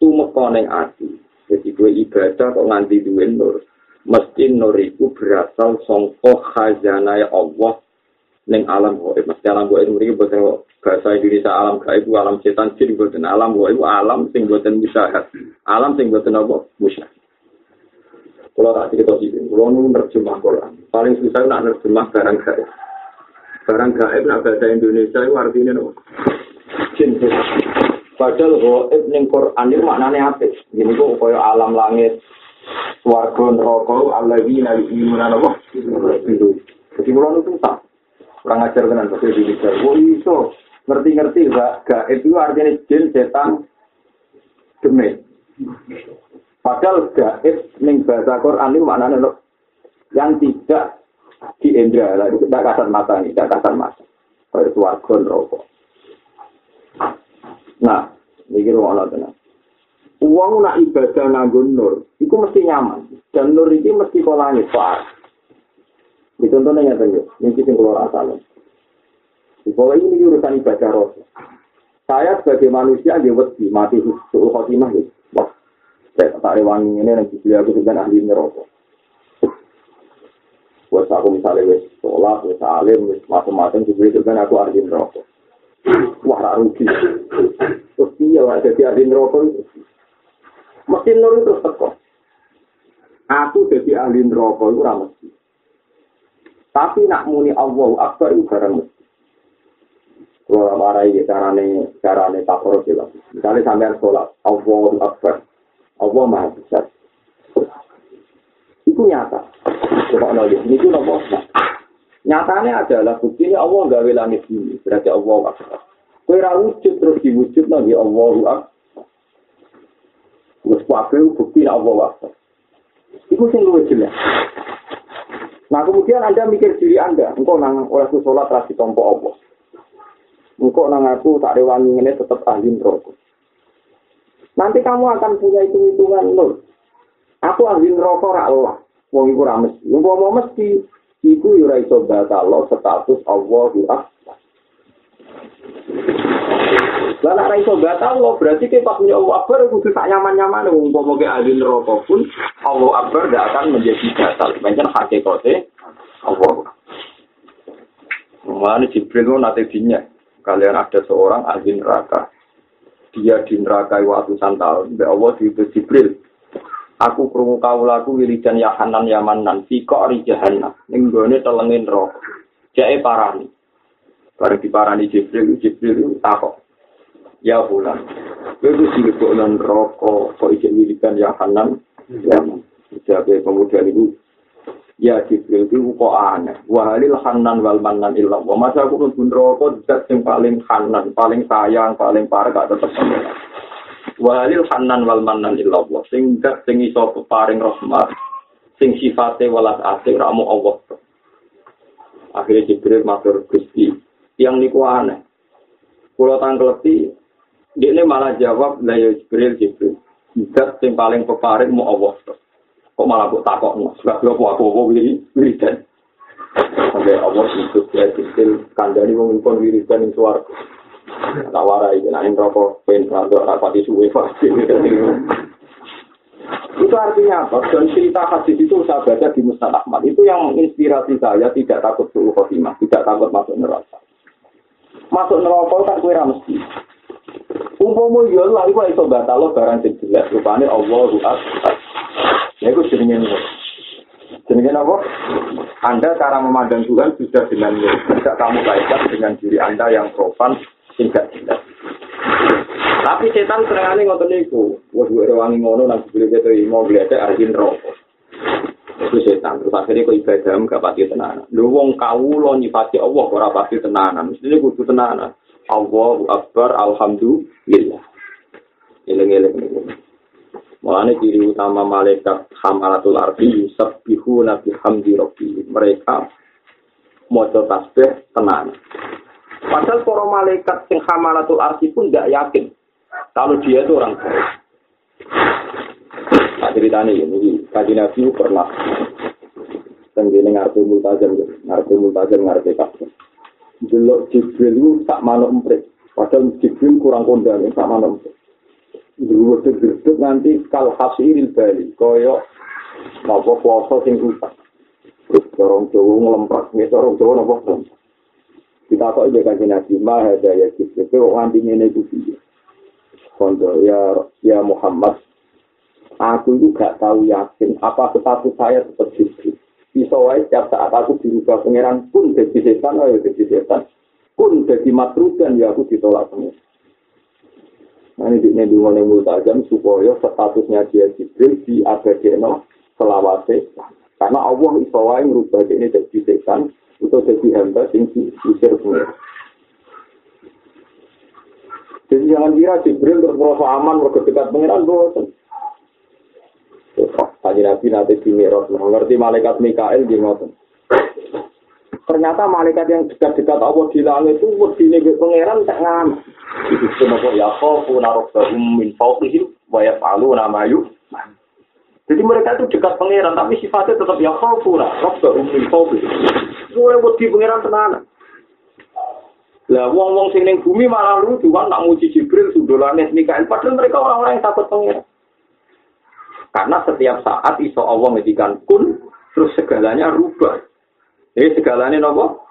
tumeka ning ati. Jadi gue ibadah kok nganti duwe nur. Mesti nur iku berasal sangka khazanae Allah ning alam gaib mesti alam gaib mriki boten bahasa Indonesia alam gaib alam setan jin boten alam gaib alam sing boten bisa alam sing boten apa? Musyah kalau tak cerita sih kalau nu nerjemah Quran. Paling susah nak nerjemah barang gaib. Barang gaib nak bahasa Indonesia itu artinya apa jin padahal gaib ning Quran itu maknanya apa ini kok kaya alam langit warga neraka alladzina yu'minuna apa jadi kalau nu susah kurang ajar tenan bahasa Indonesia. Oh iso ngerti-ngerti gak gak itu artinya jin setan demit. Padahal gaib ning bahasa Quran itu maknanya loh, yang tidak di indra, lah, tidak kasar mata ini, tidak kasar mata. Kayak suarga rokok. Nah, ini rumah Allah tenang. Uang nak ibadah nanggun nur, itu mesti nyaman. Dan nur ini mesti kolanya far. Di contohnya nyata yuk, ini kita keluar asal. Di bawah ini urusan ibadah roh. Saya sebagai manusia dia wedi mati suruh khotimah. Wah, saya tak rewangi ini nanti beliau aku dengan ahli neraka. Buat aku misalnya wes sholat, wes alim, wes macam-macam, juga kan aku ahli neraka. Wah, rugi. Terus iya lah, jadi ahli neraka. Mesin nur itu teko. Aku jadi ahli neraka itu ramah. Tapi nak muni Allah Akbar itu barang mesti. Kalau marai carane carane takor sih Misalnya sampean sholat Allah Akbar, Allah Maha Besar. Itu nyata. Coba nol ini itu nopo. Nyatanya adalah buktinya Allah nggak langit ini. Berarti Allah Akbar. Kue wujud terus diwujud lagi Allah Akbar. Terus kabeh bukti Allah Akbar. Itu sing luwih jelas. Nah kemudian Anda mikir diri Anda, engkau nang oleh sholat rasi tompo Allah. Engkau nang aku tak rewangi ini tetap ahli neraka. Nanti kamu akan punya hitung-hitungan nur. Aku ahli neraka ora Allah. Wong iku ora mesti. Wong mau mesti iku yo ora iso batal status Allahu Akbar. Lah nek ora iso batal berarti ke pas punya Allah Akbar kudu tak nyaman-nyaman umpama ke ahli neraka pun Allah Akbar tidak akan menjadi batal. Pancen hakikate Allah. Mana Jibril nanti dinya kalian ada seorang ahli neraka. Dia di neraka ratusan tahun. Mbak Allah diutus Jibril. Aku krungu kaulaku wiridan ya hanan ya manan. Fika ri jahannam. Ning gone telengin roh. Jae parani. Bareng diparani Jibril, Jibril takok. Ya bulan. Wis dilebok nang neraka kok iki wiridan ya hanan. Ya. Jadi pemuda itu Ya Jibril itu kok aneh. Wahalil hanan wal manan illallah. Masa aku pun rokok zat yang paling hanan, paling sayang, paling parah gak tetep Wahalil hanan wal manan illallah. Sing zat sing iso paring rahmat. Sing sifatnya walas asik ramu Allah. Akhirnya Jibril matur Gusti. Yang niku aneh. Kulo tangkleti dia malah jawab lah ya Jibril Jibril. Zat sing paling peparing mu Allah. kok malah kok takok sebab lo aku wiri wiridan sampai Allah itu ya kecil kandani pun wiridan ing suar tak warai nek ing rokok pen rada rapati suwe itu artinya apa? Dan cerita hadis itu saya baca di Mustad Ahmad. Itu yang menginspirasi saya tidak takut suruh khotimah, tidak takut masuk neraka. Masuk neraka kan kue mesti. Umpamu ya lah, itu iso batal barang sing jelek. Rupanya Allah Akbar. Ya itu jenenge nur. Jenenge apa? Anda cara memandang Tuhan sudah dengan. Tidak kamu kaitkan dengan diri Anda yang profan tidak jelas. Tapi setan seringane ngoten niku. Wah, gue rewangi ngono nang beli itu mau beli ada arjin rokok. Itu setan. Terus akhirnya kok ibadah gak pasti tenanan. Lu wong kawula nyifati Allah ora pasti tenanan. Mesti kudu tenanan. Allahu Akbar, Alhamdulillah. Eleng-eleng. Mulane ciri utama malaikat hamalatul ardi yusabbihu nabi hamdi rabbi. Mereka maca tasbih tenang. Padahal para malaikat yang hamalatul ardi pun tidak yakin kalau dia itu orang baik. Tak ceritanya ini, kaji nabi pernah tenggine ngarpe multazam, ngarpe multazam, ngarpe kasih. Delok Jibril itu tak manuk emprit. Padahal Jibril kurang kondang, tak manuk emprit. Geruduk-geruduk nanti kal hasilil bali. Kaya apa puasa sing rusak. Terus orang Jawa ngelemprak. Ini orang Jawa apa ngelemprak. Kita kok ide kasih nabi. Maha daya kita. Kau nganti ini dia. Kondo ya, ya Muhammad. Aku itu gak tahu yakin apa status saya seperti itu. Bisa wae setiap saat aku dirubah pangeran pun jadi setan, ayo jadi setan. Pun jadi matrudan ya aku ditolak pangeran. Nah, ini di mulai multajam supaya statusnya dia Jibril di abadeno selawase. Karena Allah iso wae ngrubah ini jadi setan atau jadi hamba sing diusir pengira. Jadi jangan kira Jibril terus merasa aman, merasa dekat pengiran, bosan. Kanjeng Nabi nanti di Mi'raj. Ngerti malaikat Mikael di ngoten. Ternyata malaikat yang dekat-dekat Allah di langit itu wedine ke pangeran tak ngam. Itu kenapa ya khofu narobbahum min fawqihim wa yaf'aluna ma Jadi mereka itu dekat pangeran tapi sifatnya tetap ya khofu narobbahum min fawqihim. Mulai wedi pangeran tenanan. Lah wong-wong sing ning bumi malah lucu kan nak muji Jibril sundolane Mikael padahal mereka orang-orang yang takut pangeran. Karena setiap saat iso Allah ngedikan kun terus segalanya rubah. Jadi segalanya nopo?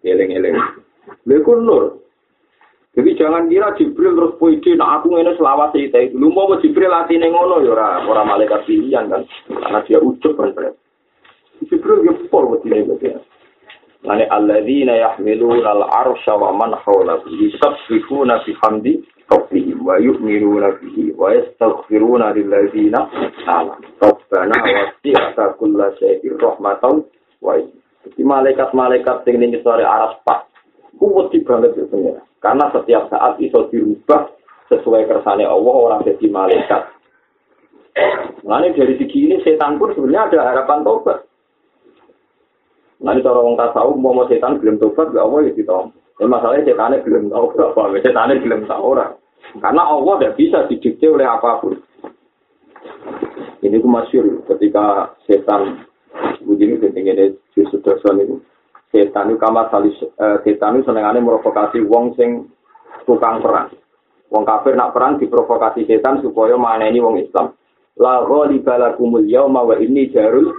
Eleng-eleng. Leku nur. Jadi jangan kira Jibril terus puisi, nah aku ini selawat cerita itu. Lu mau Jibril latih ngono ya ora ora malaikat pilihan kan, karena dia ucap kan. Jibril ya pol ini bagian. Lani alladzina yahmiluna al-arsha wa man hawlahu yusabbihuna bihamdi rabbihim wa yu'minuna bihi wa yastaghfiruna lilladzina amanu. Rabbana wasi'ta kulla shay'in rahmatan Wah, jadi malaikat-malaikat yang ini sore aras pak, kuat banget ya. Karena setiap saat iso dirubah sesuai kersane Allah orang jadi malaikat. Nah ini dari segi ini setan pun sebenarnya ada harapan tobat. Ini cara orang tahu mau mau setan belum tobat gak Allah ya kita. Ini masalahnya setannya belum tahu berapa, setannya belum tahu orang. Karena Allah tidak bisa didikte oleh apa pun. Ini itu masyur ketika setan Begini ini justru dosa ini. Setan itu kamar salis, uh, setan itu senengannya merovokasi wong sing tukang perang. Wong kafir nak perang diprovokasi setan supaya mana ini wong Islam. La ghaliba lakumul yauma wa inni jarul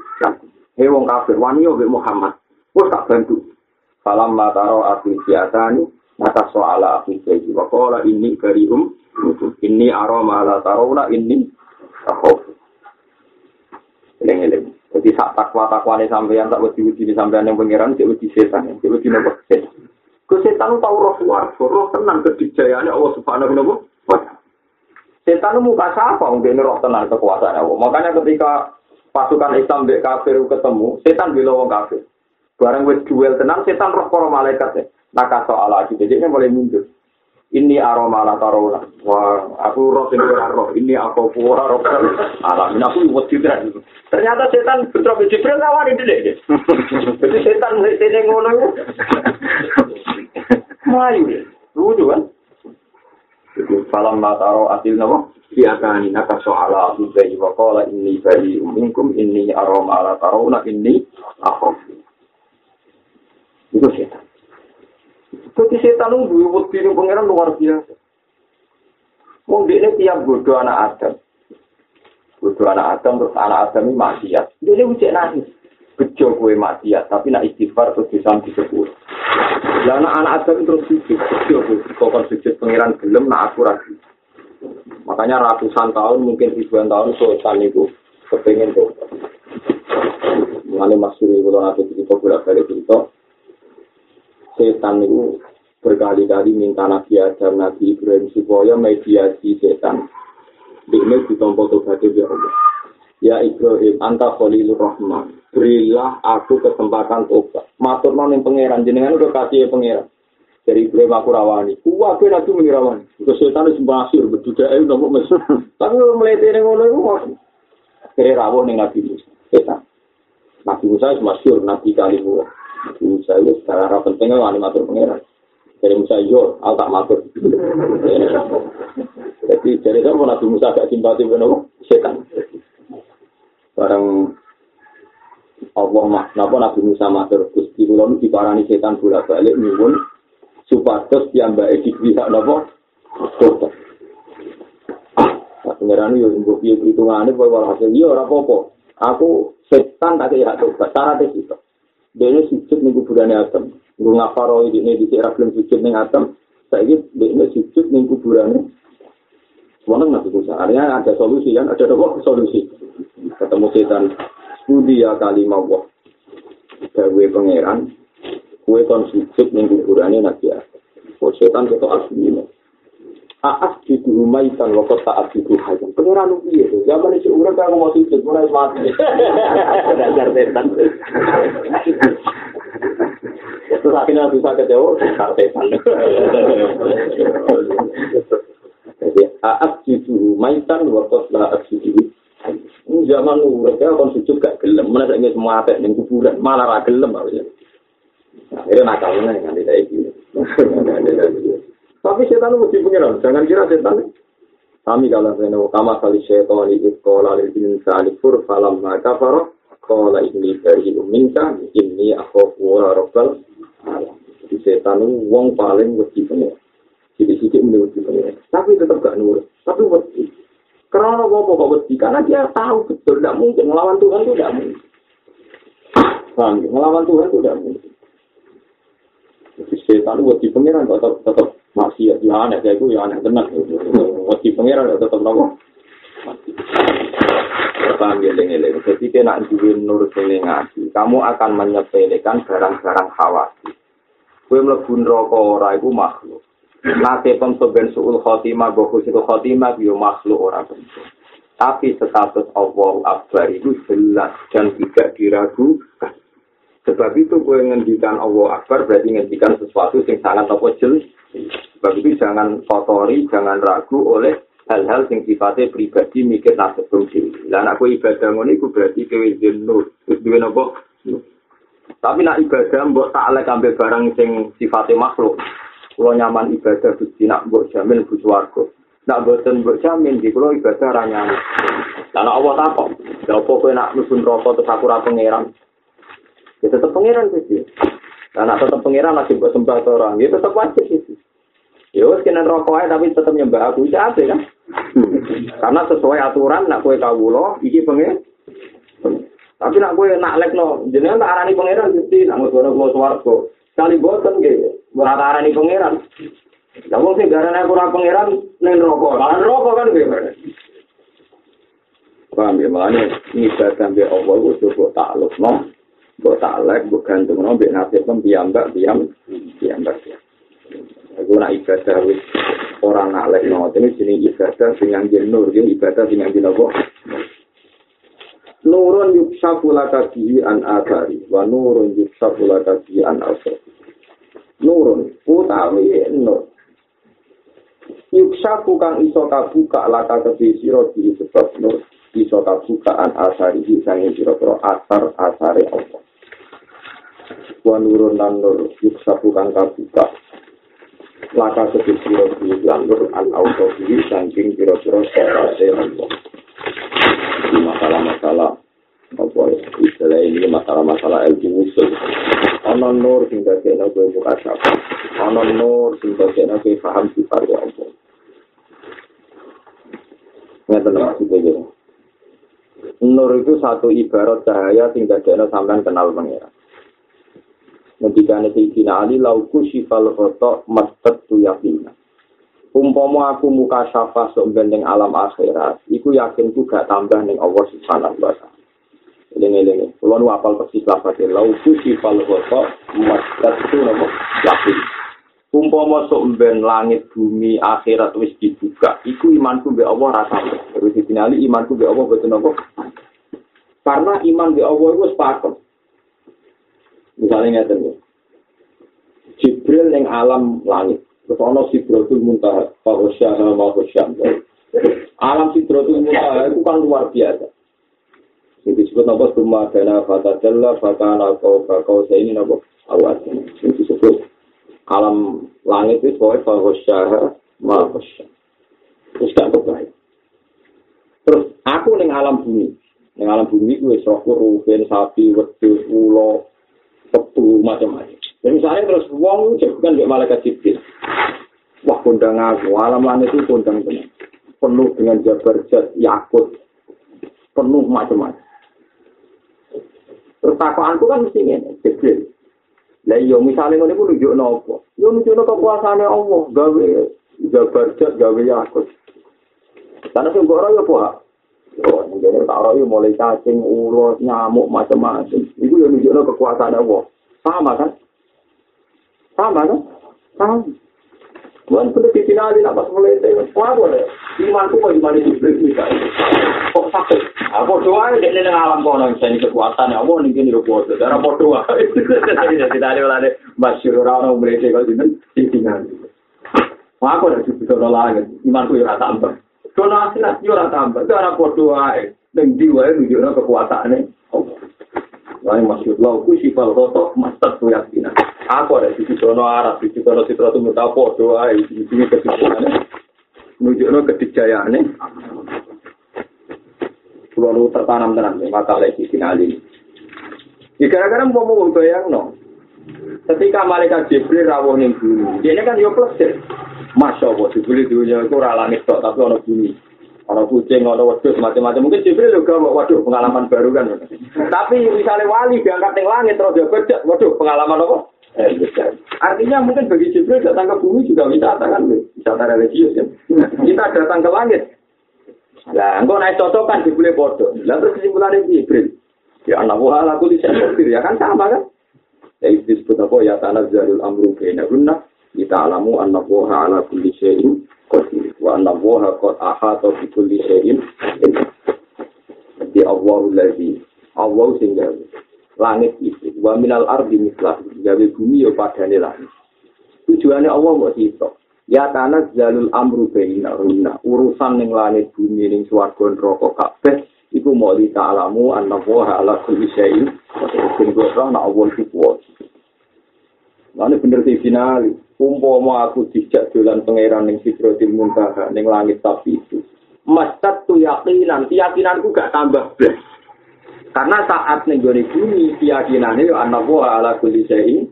Hei wong kafir, wani yo Muhammad. Wes tak bantu. Salam mataro akhir siatani, mata soala akhir jadi. Wa qala inni karium, ini aroma la tarawna inni akhof. Eleng-eleng. Jadi sak takwa takwa ini sampeyan tak wedi wedi sampeyan yang pangeran cek wedi setan, cek wedi nopo setan. Ke setan tahu roh suar, roh tenang kedijayaan Allah subhanahu wa taala. Setan muka siapa mungkin roh tenang kekuasaan Allah. Makanya ketika pasukan Islam dek kafir ketemu, setan bilang wong kafir. Barang wis duel tenang, setan roh para malaikat ya. Nah soal lagi, jadi mulai mundur. ini aroma la tarona. Wah aku roh sing ora roh. Ini aku ora roh. Ala min aku wedi ternyata setan putra Jibril lawan ini deh jadi setan sene ngono mayu lucu kan falam mataro asil nabo di akani naka soala aku bayi wakola ini bayi minkum ini aroma la tarona ini aku itu setan Jadi setan itu wedi ning pangeran luar biasa. Wong dekne tiap bodoh anak Adam. Bodoh anak Adam terus anak Adam ini maksiat. Dia ucap nangis. Bejo kue maksiat, tapi nak istighfar terus bisa disebut. Lah anak anak Adam terus sujud, bejo kue kokon sujud pangeran gelem nak aku lagi. Makanya ratusan tahun, mungkin ribuan tahun setan itu kepengen tuh. Mengenai Mas Suri, kalau nanti cerita bolak-balik cerita, setan itu berkali-kali minta Nabi Adam, Nabi Ibrahim supaya mediasi setan. Ini ditompo tobat ya Allah. Ya Ibrahim, anta khalilur rahman. Berilah aku kesempatan tobat. Matur yang pangeran, jenengan udah kasih ya pangeran. Dari Ibrahim aku rawani. Kuwa aku nabi mengirawani. Ke setan itu masir, berduda ayo nopo mesir. Tapi melete ini ngono itu masih. Akhirnya rawuh nih Nabi Musa. Setan. Nabi Musa itu masyur, Nabi Kalimullah. Musa itu secara pentingnya wani matur pengeran. Dari Musa yo, aku tak matur. Jadi dari sama Nabi Musa gak simpati benar setan. Barang Allah mah, napa Nabi Musa matur Gusti kula nu diparani setan bolak-balik nyuwun supados piyambake dipihak napa? Dokter. Pengiran yo mbok piye hitungane kowe hasil yo ora apa-apa. Aku setan tak kira tobat, syaratnya itu. Dia sujud nih kuburannya Adam. Guru ngafaro ini di sini belum sujud nih Adam. Ini dia sujud kuburannya. Semuanya nggak bisa. Artinya ada solusi kan? Ada apa solusi? Ketemu setan. Studi ya kali mau wah. Gawe pangeran. Kue kon sujud nih kuburannya Nabi Adam. Oh setan itu asli Aas di rumah ikan lokot taat di hayam. Pengiran lu piye tuh? Zaman itu urang kalau mau sujud mulai mati. Dasar setan. Terus akhirnya bisa kecewa, setan. Jadi aas di rumah lokot taat di ya kon sujud gak gelem, mana saya semua apa ning kuburan malah ra gelem ya. Akhirnya nakalnya nganti saiki. Tapi setan mesti pengiran, jangan kira setan kami kalau saya kama kali setan itu sekolah di insani fur falam maka faro sekolah ini dari minta ini aku wa rabbal di setan wong paling mesti. Jadi sedikit menurut pengiran, tapi tetap gak nurut, tapi mesti. Karena apa kok mesti? Karena dia tahu betul tidak mungkin melawan Tuhan itu tidak mungkin. Paham? Melawan Tuhan itu tidak mungkin. Jadi setan itu mesti pengiran tetap tetap masih ya aneh kayak gue ya aneh tenang mesti pangeran ya tetap nopo paham ya jadi kita nak jual nur ngaji kamu akan menyepelekan barang-barang khawatir gue melebur rokok ora itu makhluk Nate pemsoben suul khotimah, bohus itu khotimah, yo makhluk orang bentuk. Tapi status Allah Akbar itu jelas dan tidak diragukan. Sebab itu gue ngendikan Allah Akbar berarti ngendikan sesuatu yang sangat apa jelas. Sebab itu jangan kotori, jangan ragu oleh hal-hal yang sifatnya pribadi mikir nasib diri. Dan aku ibadah itu berarti kewe nur. Terus duwe? Tapi nak ibadah mbok tak lek ambil barang sing sifatnya makhluk. Kalau nyaman ibadah Gusti nak mbok jamin bu swarga. Nak boten mbok jamin di kalau ibadah ra nyaman. Lah Allah takok, lha apa kowe nak nusun rokok terus aku ra pangeran? Ya tetap pangeran sih. Dan nah, tetap pangeran lagi buat sembah orang, ya tetap wajib sih. Ya wes kena rokok aja tapi tetap nyembah aku itu apa kan? Karena sesuai aturan nak kue kawulo, iki pengen. Tapi nak kue nak lek no, jenengan tak arani pangeran jadi nak ngono kulo swarga. Kali boten ge, ora tak arani pangeran. Lah wong sing garane ora pangeran ning rokok. Lah rokok kan ge. Paham ya, makanya ibadah sampai Allah itu coba takluk, no? mbok talek mbok gantung no mbek nasib piyambak piyam piyambak ya aku nak ibadah wis ora nalek no ini jenis ibadah sing ngangge nur ya ibadah sing ngangge apa nurun yuksafu laka bihi an akari wa nurun yuksafu laka bihi an asari nurun. Utawi nur yuksafu kang iso kabuka laka kebi siro bihi sebab nur. Iso kabuka an asari sangin siro-siro asar asari Allah. Wa nurun lan nur yuksafu kang kabuka. Laka sedih siro di lan nur an auto diri saking piro-piro serase Allah. Di masalah-masalah apa istilah ini masalah-masalah ilmu usul ana nur sing dadekno kowe buka sapa ana nur sing dadekno kowe paham sifat Allah Ngeten maksudnya Nur itu satu ibarat cahaya sing dadekno sampean kenal pangeran. Ketika Sayyidina Ali lauku sifal foto mastet tu yakina. Umpomo aku muka syafa sok alam akhirat, iku yakin ku gak tambah ning Allah subhanahu wa ta'ala. Ini-ini, kalau nu apal persis lafadnya, lauku sifal foto mastet tu nopo yakin. Umpomo sok ben langit bumi akhirat wis dibuka, iku imanku be Allah rasa. Terus Sayyidina Ali imanku be Allah betul nopo. Karena iman be Allah itu sepakat. Misalnya ngeten ya. Jibril yang alam langit. Terus ono Sidratul Muntaha, Fahosyaha Mahosyam. Alam Sidratul Muntaha itu kan luar biasa. Ini disebut nama Suma Dana Fatadalla Fatana Kau Kau ini nama Awad. Ini disebut alam langit itu pokoknya Fahosyaha Mahosyam. Terus gak kebaik. Terus aku neng alam bumi. Neng alam bumi gue rohku rugen, sapi, wedus, ulo, kebu macam-macam. Dan misalnya terus wong bukan kayak malaikat jibril. Wah kondang aku, alam langit itu kondang. Penuh dengan jabar jat, yakut, penuh macam-macam. Terus takuanku kan mesti ini, jibril. Lah iya misalnya ngono iku nunjuk nopo? Yo nunjuk kekuasaane Allah, gawe jabar jat, gawe yakut. Karena sing ora yo apa? Yo ngene tak ora yo mulai cacing, ulos, nyamuk macam-macam. Iku yo nunjuk kekuasaan Allah. Sama kan? Sama kan? Sama. Tuhan sudah difinali nak mulai itu. Wah boleh. Imanku kok iman iblis kita. Kok sakit? Apa doa ini nek ning alam kono sing kekuatan ya apa ning kene rupo darah podo ae. Jadi tadi olane masyhur ora ono umrete kok sinten titingan. Wah aku nek itu doa lagi imanku ya ora tambah. Kono akhirat yo ora tambah, ora podo Dan jiwa itu wae kekuatannya. Lain Wah masyhur lho ku sifal rotok mastat yakinan. Aku ada di situ arah, di situ ono sitra tumu tau doa ae, di sini kesimpulannya. Nunjukno kedijayaane. Kulo tertanam tenan masalah sisi nali. Ya gara-gara mau mau bayang no. Ketika malaikat Jibril rawuh ning bumi, ini kan yo plesir. Masya Allah, Jibril dunia itu ora langit tok, tapi ono bumi. Ono kucing, ono wedhus, macam-macam. Mungkin Jibril juga waduh pengalaman baru kan. Tapi misalnya wali diangkat ning langit terus dia beda, waduh pengalaman apa? Eh, Artinya mungkin bagi Jibril datang ke bumi juga wisata kan, wisata religius ya. Kita datang ke langit. Lah, engkau naik cocokan Jibril bodoh. Lah terus kesimpulannya Jibril. Ya anak wah aku di ya kan sama kan? Ya disebut apa ya tanah zarul amru kena guna kita alamu anak wah ala kulli syai'in qadir wa anak wah qad ahata bi kulli syai'in di Allah lagi Allah sehingga langit itu. Wa minal ardi mislah. Gawe bumi yo padane langit. Tujuannya Allah mau sitok ya tanah zalul amru baina urusan ning langit bumi ning swarga neraka kabeh iku mau di ta'alamu anna woha ala kulli syai'in. Sing gosong nak Allah iku kuat? Lalu bener di final, umpama aku dijak dolan pangeran ning Sidrotil Muntaha ning langit tapi itu. Mastat tu yakinan, keyakinanku gak tambah blas. Karena saat ning gone bumi keyakinane yo ana wa ala kulli syai'in.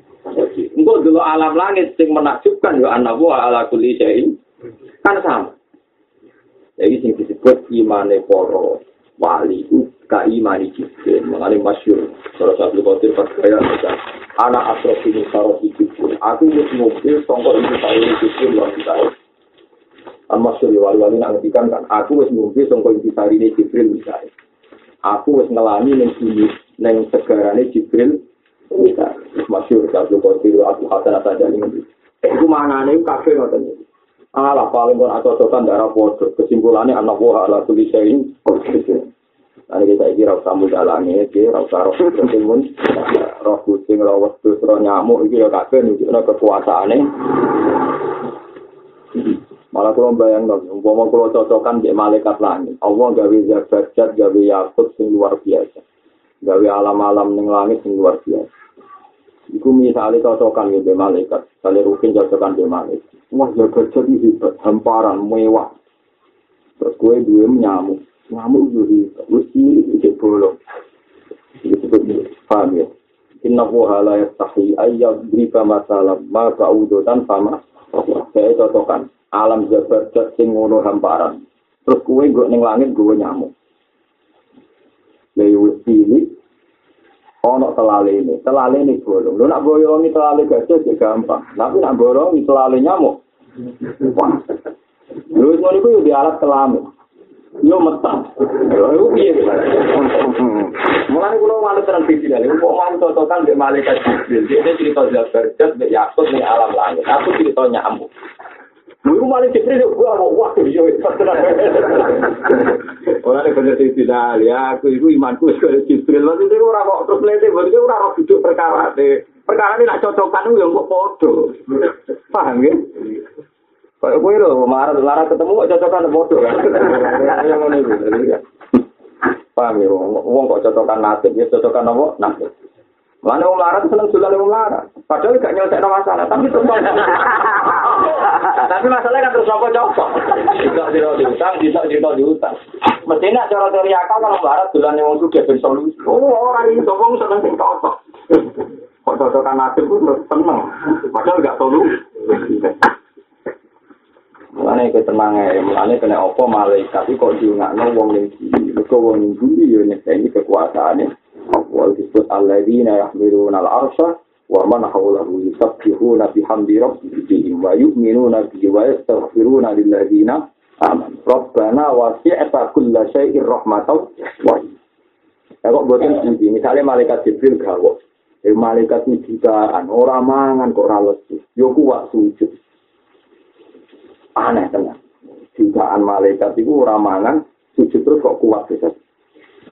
Engko dulu alam langit sing menakjubkan yo ana wa ala kulli syai'in. Kan sama. Jadi sing disebut imane poro wali itu kaimani jibril mengalami masyur salah satu kotir perkaya anak asrof ini sarot jibril aku wis mobil songkok itu saya jibril luar biasa kan masyur ya wali-wali nak ngetikan kan aku wis mobil songkok itu saya ini jibril misalnya aku wis ngelani neng sini neng segarane jibril misalnya masyur satu kotir aku hasan atas jadi itu mana nih kafe ngoten Alah paling pun atau cocokan darah bodoh. Kesimpulannya anak buah ala tulisain. Nanti kita ini rau samu dalane, iki rau saro kucing roh kucing, roh wedus, roh nyamuk, iki ya kabeh nunjukno kekuasaane. Malah kalau bayang dong, umpama kalau cocokan di malaikat langit, Allah gawe zakat, gawe yakut sing luar biasa, gawe alam-alam ning langit sing luar biasa. Iku misalnya cocokan di malaikat, kali rukin cocokan di malaikat. Wah, zakat jadi hebat, hamparan, mewah. Terus gue dua nyamuk. Nyamuk itu hebat. Cilik, itu bolong. Itu paham ya. Inna huwa la yastahi ayyab brika masalah maka udotan sama saya cocokan alam zakat sing ngono hamparan terus kue gue ning langit gue nyamuk Lewi cilik ono telale ini, telale ini bolong. Lu nak boyongi telale gajah ya gampang, tapi nak boyongi telale nyamuk. Lu itu itu di alat kelamin. Yo metang. Yo piye? Mulane kula malah terang lha, kok mau totokan mbek malaikat Jibril. Dia cerita Jabarjat mbek Yakut ning alam langit. Aku cerita nyamuk. Lu malah Jibril gua mau waktu yo Ora nek bener tidak ya, aku iku imanku kaya Jibril. Lan itu ora kok terus lete, berarti ora ora duduk perkara de. Perkara ini nak cocokan yo kok padha. Paham ya? Kayak kowe lho, marah lara ketemu kok cocokan padha kan. Yang ngono iku. Paham ya, wong kok cocokan nasib, ya cocokan apa? Nasib. Wong larat seneng dolan wong larat. Padahal gak nyelesaikan masalah, tapi terus Tapi masalahnya kan terus apa cocok. Tidak tidak diutang, tidak tidak diutang. Mestinya cara teori akal kalau larat dolan wong sudah ben solusi. Oh, orang ini wong seneng sing cocok. Kok cocokan nasib ku terus seneng. Padahal gak solusi. Mulane ketenang ae, mulane kena apa malaikat iki kok diungakno wong ning sini. Mergo wong ning bumi yo nyekeni kekuasaane. Allah disebut alladzina yahmiluna al-arsha wa man hawlahu yusabbihuna bihamdi rabbihim wa yu'minuna bihi wa yastaghfiruna lilladzina amanu. Rabbana wasi'ta kulla syai'in rahmatan wa Ya kok buatin sendiri, misalnya malaikat Jibril gawok. Eh, malaikat ini jutaan, orang mangan kok ralas. Yo kuat sujud. Aneh tenan. Jutaan malaikat itu orang mangan, sujud terus kok kuat bisa.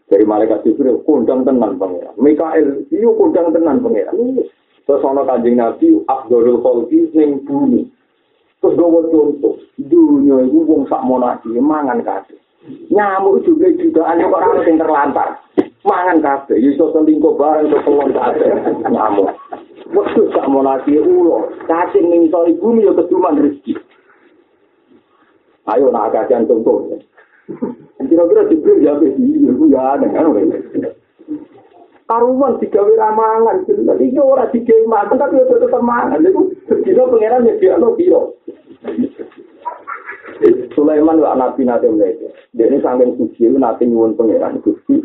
Dari malaikat Jibril, kondang tenan pangeran. Mikael, iyo kondang tenan pangeran. Terus ana kanjeng Nabi, Abdul Khalqi ning bumi. Terus gawa contoh, dunia itu wong sak monaki mangan kabeh. Nyamuk juga jutaan kok ora sing terlantar. Mangan kabeh, iso selingkuh bareng iso pelon kabeh. Nyamuk. Waktu gak mau nasi ulo, cacing ning bumi yo keduman rezeki. Ayo nak kajian contoh. Kira-kira Jibril ya begini, itu ya ada kan. Karuman digawe ramangan, jadi ini orang digawe makan tapi udah tetap mangan. Itu sedina pengeran ya dia lo biro. Sulaiman lah nabi nanti mereka. Ini sangat suci, nanti nyuwun pengeran gusti.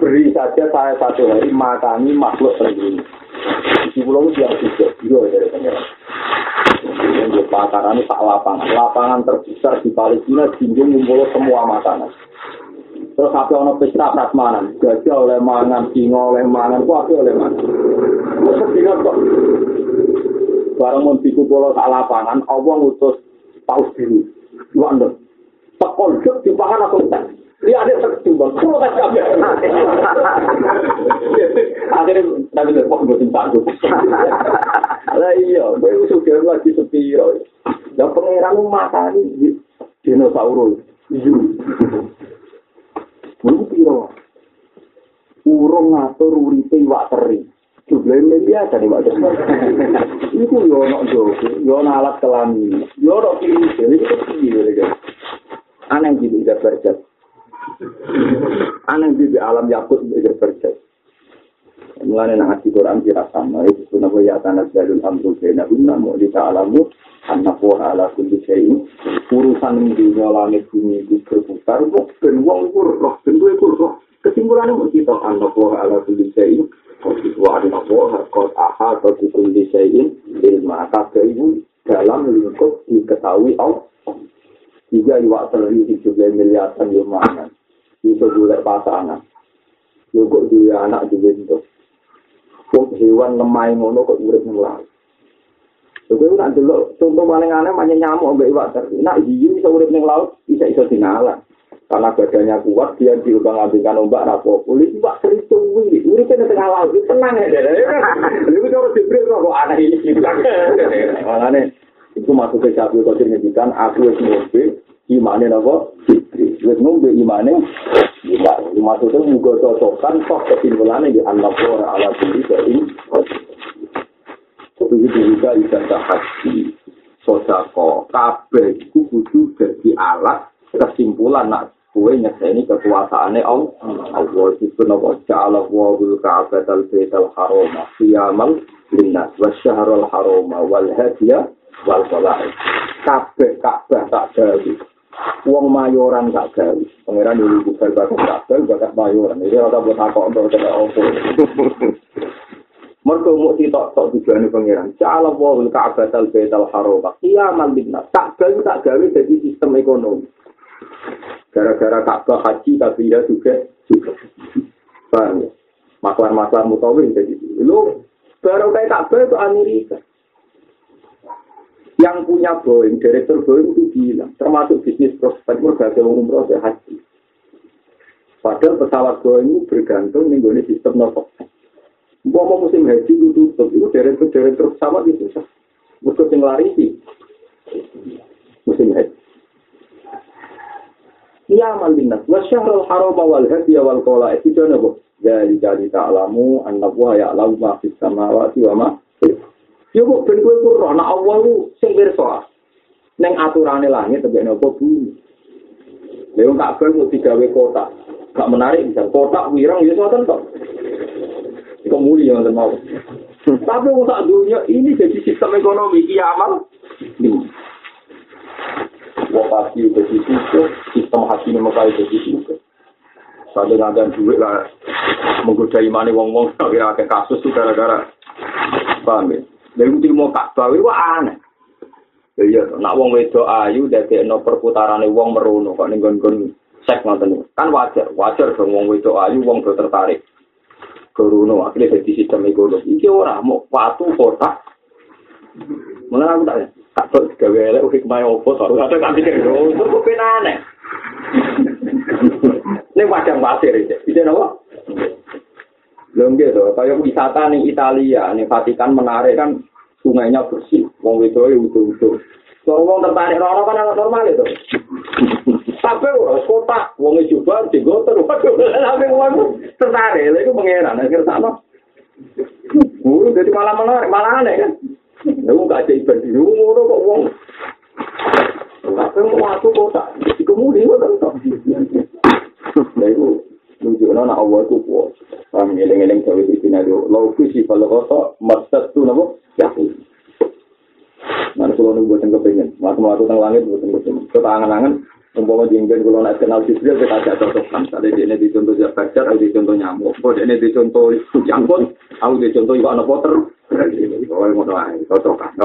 Beri saja saya satu hari makani makhluk sendiri. Di pulau dia juga, dia dari pengeran. Yang pakaran tak lapangan, lapangan terbesar di Palestina, jinjung ngumpul semua makanan. Terus apa ono pesta prasmanan, gajah oleh mangan, singa oleh mangan, ku apa oleh mangan. Sedina kok. Barang mun dikumpul sak lapangan, Allah ngutus paus biru. Luando. Tekol jek di pangan aku tak. Dia ada terketimbang, kulo kan kabeh. Akhirnya nabi le kok mboten takut. Lah iya, kowe sudah lagi sepi yo. Ya pangeran makani dinosaurus. Iya. Bunu piro? Urung ngatur uripe iwak teri. Jumlah ini biasa nih, Pak. Itu yo ono jogo, yo alat kelamin, yo ono kiri, itu gitu. Aneh gitu, tidak berjat. Aneh di alam yakut, tidak berjat. Mulane nang ati Quran kira sama. Itu sunah wa ya'tana jalul amru baina unna mu di ta'alamu anna wa ala kulli syai'in. Urusan ning dunya bumi itu berputar kok ben wong iku roh ben duwe roh kesimpulane mu kita anna wa ala kulli syai'in. Wa anna wa qad ahata bi kulli syai'in. Ilma kabeh ibu dalam lingkup diketahui Allah. Tiga iwak teri tujuh miliar tan yo mangan iso golek pasangan yo kok duwe anak duwe entuk kok hewan lemah ngono kok urip ning laut. Lha kowe nak delok contoh paling aneh manya nyamuk mbek iwak teri. Nak hiu iso urip ning laut, bisa iso dinalar. Karena badannya kuat, dia diubah ngambilkan ombak rapo. Kulit iwak teri tuwi, urip ning tengah laut, itu tenang ya. Lalu kalau diberi kok aneh ini gitu. Itu masuk ke Syafi'i Qadir ngedikan, aku wis ngombe, imane napa? Wis ngombe imane Iya, maksudnya juga cocokan toh kesimpulannya di anak ora ala diri dari begitu juga ibadah haji sodako kabeh itu kudu jadi alat kesimpulan nak kue nyeseni kekuasaannya Allah Allah itu nopo ja'ala wabul ka'bah al-bayt al-haram siyamal linnas wa syahrul haram wal hadiya wal qalai kabeh ka'bah tak jadi wong mayoran gak gawe. Pangeran dulu bukan bakat kabel, bakat mayoran. Ini rata buat aku untuk tidak opo. Mereka mau sitok tok tujuan pangeran. Cala wawul ka'bah al bait al haram. Kiamal binnas. Kabel tak gawe jadi sistem ekonomi. Gara-gara Ka'bah haji tapi ya juga juga. Paham ya? Masalah-masalah mutawin jadi. Lu baru kayak Ka'bah itu Amerika. Yang punya Boeing, direktur Boeing itu bilang, termasuk bisnis prospek berbagai umroh dan haji. Padahal pesawat Boeing itu bergantung dengan sistem notok. Mau musim haji itu tutup, itu direktur-direktur pesawat itu susah. Mesti yang lari sih. Musim haji. Ya malinas, wasyahrul haram wal hadi wal qala itu jono bu. Jadi jadi ta'lamu anna wa ya'lamu ma fis samawati wa Yo kok ben kowe ku roh nek Allah ku sing pirsa. Neng aturannya langit sampai nopo bumi. Leung tak tiga w kota, Gak menarik bisa kota wirang ya soal tentu. Kemuli muli yang mau. Tapi usaha dunia ini jadi sistem ekonomi kiamal. Lokasi iya. udah di situ, sistem hati mekai udah di situ. Sampai ngadang duit lah, menggoda imani wong-wong, kira-kira kasus tuh gara-gara. Paham ya? Dari mau tak bawa, wah aneh. Iya, nak wong wedok ayu dadekno perputarane wong merono kok ning nggon sek ngoten. Kan wajar, wajar dong wong wedok ayu wong do tertarik. Kerono akhirnya jadi sistem ekonomi. Iki ora mau patu kota. Mana aku tak tak kok gawe elek hikmah opo to. Ada kan pikir yo, kok penane. Nek wajar pasir iki. Bisa napa? Belum gitu, kayak wisata nih Italia, nih Vatikan menarik kan sungainya bersih, wong itu ya utuh utuh. Kalau wong tertarik rono kan anak normal itu. kabeh ora kotak, wong e coba digoter. Waduh, tapi wong tertarik, lha iku pangeran akhir sama. Uh, jadi malah menarik, malah aneh kan. Lu gak ada ibadah di ngono kok wong. Tapi mau aku kotak, dikemudi kok kan. Lha iku nunjukno nek Allah ku kuat. Paham ngeling-eling gawe iki nek lo kusi kalau kotak, maksud tu napa? Ya. Nah, kalau nunggu buatan kepengen, waktu mau tentang langit buatan kepengen. Kita angan-angan, umpama jengben kalau nak kenal Jibril, kita ajak cocokkan. Tadi ini dicontoh Jabajar, aku dicontoh nyamuk. Kok ini dicontoh jangkut, aku dicontoh ikan anak poter. Oh, mau doa, cocokkan.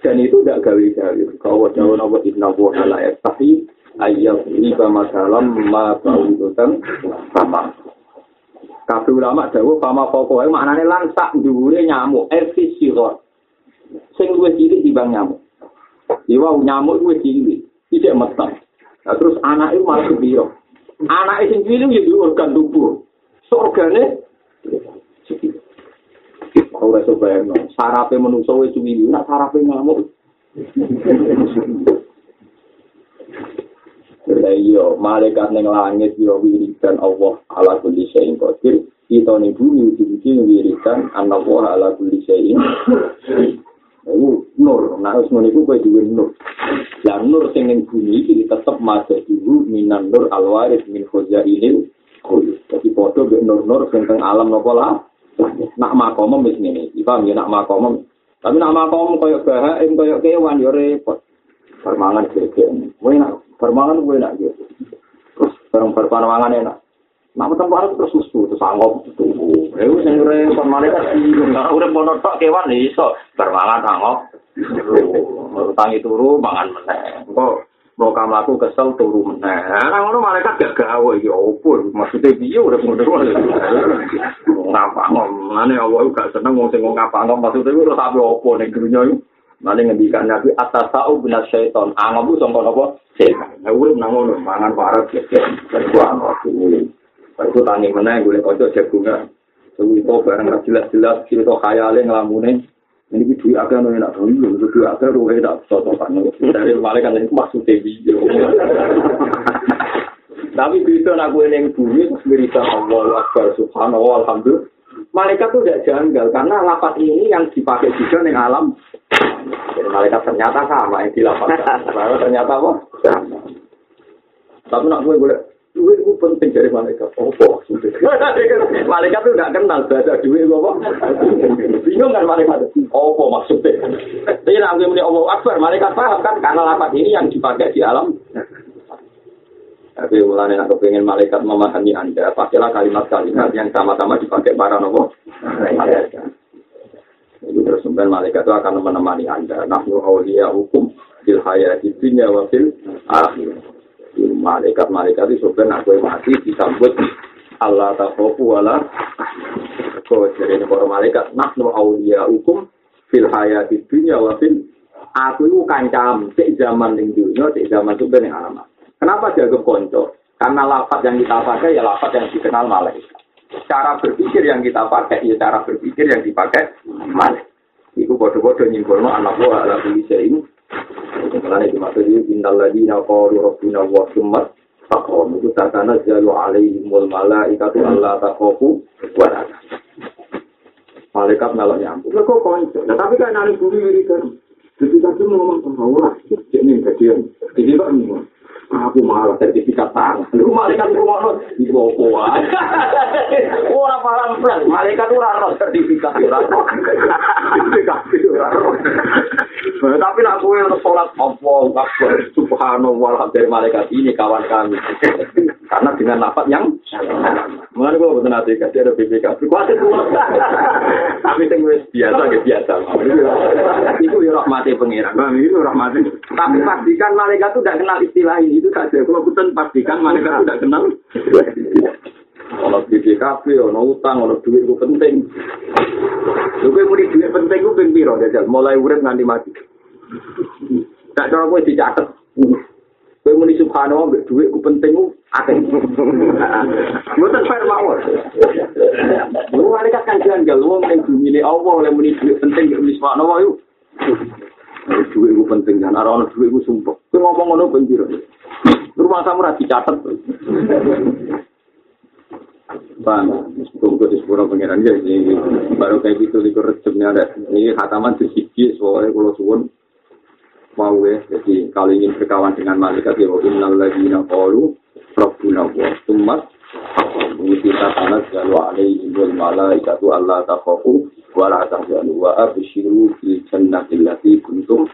Dan itu tidak gawe-gawe. Kalau jauh nama inna wa halayat, tapi ayat riba masalam ma baudutan sama. Kabeh ulama dawuh fama pokoknya maknane langsak dhuwure nyamuk efisirot. sing luwih cilik dibang nyamuk. Iwa nyamuk luwih cilik, tidak meteng. Nah, terus anak itu malah kebiro. Anak sing cilik ya di organ tubuh. So organe Ora iso bayangno, sarape menungso wis cilik, nak sarape nyamuk. Lah iya, malaikat ning langit yo wiridan Allah ala kulli syai'in qadir. Kita ning bumi iki wiridan Allah ala kulli syai'in Iku nur, nah wis ngono iku kowe duwe nur. Lah nur sing ning bumi iki tetep masih dulu minan nur alwaris min khazainil kul. Dadi padha mek nur-nur sing teng alam napa lah. Nak makom wis ngene iki, paham ya nak makom. Tapi nak makom koyo bahaim koyo kewan yo repot. Permangan gegek. Kowe nak permangan kowe nak yo. Terus barang permangan enak. Nak tempat terus susu terus anggap itu. Eh sing ora kon malaikat iki ora urip mono tok kewan iso bermangan anggap. Tangi turu mangan meneh. Engko mau kamu aku kesel turu meneh. Nah ngono malaikat gak gawe iki opo maksudnya piye urip ngono. Ngapa ngomane Allah gak seneng wong sing ngapa ngomong maksudnya ora sampe opo ning dunya iki. Mane ngendikan Nabi atas tau bina syaiton. Angabu sangka napa? Setan. Nah urip nang ngono mangan parah gegek. Kuwi ngono. Aku tani mana gue ojo jagungan. Sewu itu barang jelas-jelas cerita khayalnya ngelamune. Ini gue duit agak nih nak tahu itu duit agak ruhe tak cocokan. Dari malaikat ini maksudnya video. Tapi bisa nak gue neng bumi terus berita Allah Akbar Subhanallah Alhamdulillah. Malaikat itu tidak janggal karena lapat ini yang dipakai juga neng alam. Jadi malaikat ternyata sama yang dilapatkan. ternyata apa? Sama. Tapi nak gue boleh duit itu penting dari malaikat. Maksudnya? malaikat itu tidak kenal bahasa duit apa? Bingung kan malaikat? Apa maksudnya? Tapi nanti muni Allah Akbar, malaikat paham kan? Karena lapat ini yang dipakai di alam. Tapi mulanya aku pengen malaikat memahami anda, pakailah kalimat-kalimat yang sama-sama dipakai para nopo. Malaikat. Itu terus malaikat itu akan menemani anda. Nahnu awliya hukum fil hayati dunya wa fil akhirah. malaikat-malaikat itu sebenarnya aku mati disambut Allah takhofu wala kau jadi para malaikat nahnu awliya hukum fil hayati dunya wa fil aku itu kancam cek zaman ning dunia cek zaman ning alamat kenapa jaga konco karena lafaz yang kita pakai ya lafaz yang dikenal malaikat cara berpikir yang kita pakai ya cara berpikir yang dipakai malaikat Iku bodoh-bodoh nyimpulno anak buah ala bisa ini Mulane dimaksud innal ladina qalu rabbuna wa summa taqom itu tatana jalu alaihimul malaikatu alla takhafu wa la Malaikat ngalok nyambung. Lah kok konco. Nah, tapi kan nang bumi wiridan. Jadi kan ngomong sama orang, cek nih kajian. Jadi kok ngomong. Aku malah sertifikat tangan. Lu malaikat itu ngono di opo wae. Ora paham plan, malaikat ora ono sertifikat ora. Sertifikat ora. Tapi nak kowe salat apa akbar subhanallah dari malaikat ini kawan kami. Karena dengan lapat yang Mengenai gue betul nanti kasih ada BPK. Kuasa itu. Tapi yang biasa ya biasa. Itu ya rahmati pengiran. Itu rahmati. Tapi pastikan malaikat itu tidak kenal istilah ini. Itu saja. Kalau bukan pastikan mereka tidak kenal. Kalau BPKB, ono utang, ono duit itu penting. Gue mau duit penting gue pengen biro jajal. Mulai urip nganti mati. Tak cara gue dicatat. Gue mau di subhanallah, duit gue penting gue akeh. Gue tak fair mawar. Lu mereka kan janggal, lu yang bumi Allah, muni duit penting gue subhanallah yuk. Duit gue penting, jangan ada duit gue sumpah. Gue ngomong ngono penjiro. Rumah samu ra dicatet. Bang, semoga di sepuluh pengiran ya, baru kayak gitu di recepnya ada. Ini khataman di sisi soalnya kalau suwun mau ya, jadi kalau ingin berkawan dengan malaikat ya, innal ladina qalu rabbuna wa summat kita tanah jalu alaihi wal malaikatu Allah takhafu wa la tahzanu wa abshiru fil jannati allati kuntum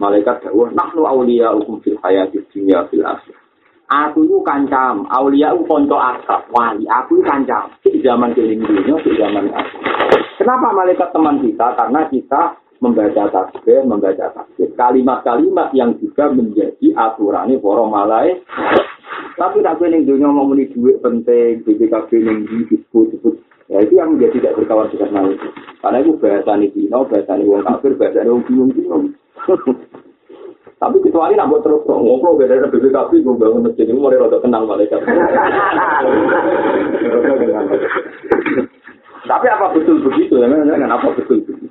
malaikat dawuh nahnu awliya'ukum fil hayati dunya fil akhirah aku itu kancam, aulia itu konco akrab, wali, aku itu kancam, di zaman keliling dunia, di zaman aku. Kenapa malaikat teman kita? Karena kita membaca tasbih, membaca tasbih. Kalimat-kalimat yang juga menjadi aturan para malaikat. Tapi tak keliling dunia mau meni duit penting, BPKB yang disebut-sebut. Ya itu yang menjadi tidak berkawan dengan malaikat. Karena itu bahasa ini Cina, bahasa ini wong kafir, bahasa ini wong bingung-bingung. Tapi kecuali nak buat terus ngobrol beda dari BPKB, gue bangun masjid ini mulai rada kenal malaikat. Tapi apa betul begitu? Ya, kan apa betul begitu?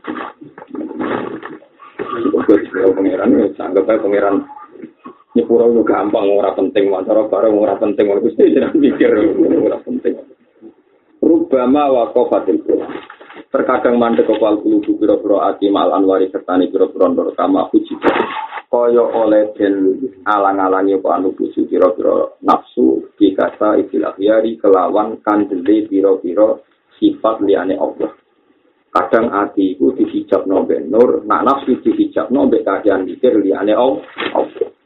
Pengiran ya, anggap aja pengiran nyepuro itu gampang, ora penting, wawancara bareng ora penting, ora pasti jangan mikir, ora penting. Rubama wakofatil Terkadang mandek kepal kulubu biro-biro ati mal anwari sertani biro-biro ndor kama puji. Kaya oleh den alang-alangi apa anu biro-biro nafsu dikata istilah yari kelawan kandeli biro-biro sifat liane Allah. Kadang ati iku dihijab nombe nur, nak nafsu dihijab nombe kajian mikir liane Allah.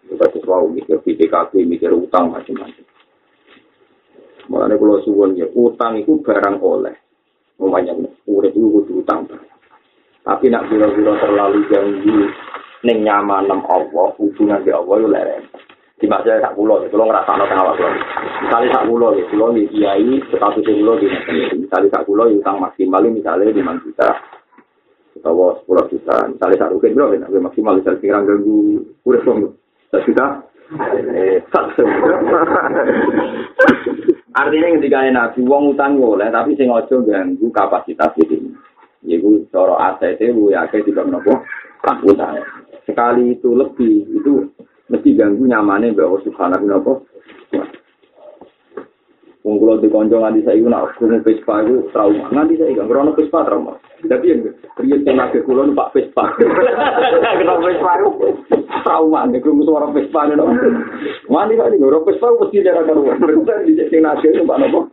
Kita sesuatu mikir PDKB, mikir utang macam-macam. Mulanya kalau suwon ya, utang itu barang oleh. Umumnya urip itu kudu utang. Tapi nak biro-biro terlalu ganggu ning nyaman Allah, hubungan di Allah yo lereng. Di masa sak kula, kula ngrasakno teng awak kula. Misale sak kula, kula ni kiai status kula di misale sak kula utang maksimal misale 5 juta. Utawa 10 juta. Misale sak rugen bro, nek maksimal misale sing ganggu wong. Sak juta. Eh, Artinya ketika nabi wong utang boleh, tapi sing ojo ganggu kapasitas ini. Yaitu cara aset itu ya kayak tidak nopo utang. Sekali itu lebih itu mesti ganggu nyamannya bahwa subhanahu nopo. Wong kula di kanca nganti saiki nak krungu Vespa iku trauma. Nganti saiki kan krono Vespa trauma. Dadi yang riyen sing lagi kula numpak Vespa. Kenapa Vespa iku trauma nek krungu suara Vespa nek. Nganti saiki ora Vespa mesti dia karo. Berarti di sing nasi itu Pak Nopo.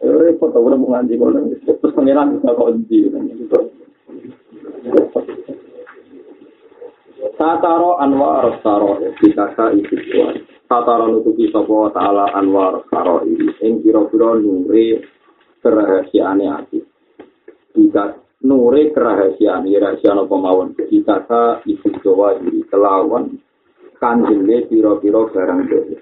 Repot ora mau nganti kula. Terus pangeran bisa kok ndi. Tataro anwar taro dikata itu Tatara nutupi sapa ta'ala anwar karo ini. Ing kira-kira nure kerahasiane ati. Jika nure kerahasiane, rahasia no pemawon. Jika ka ibu jawa diri kelawan kanjile pira-pira barang dhewe.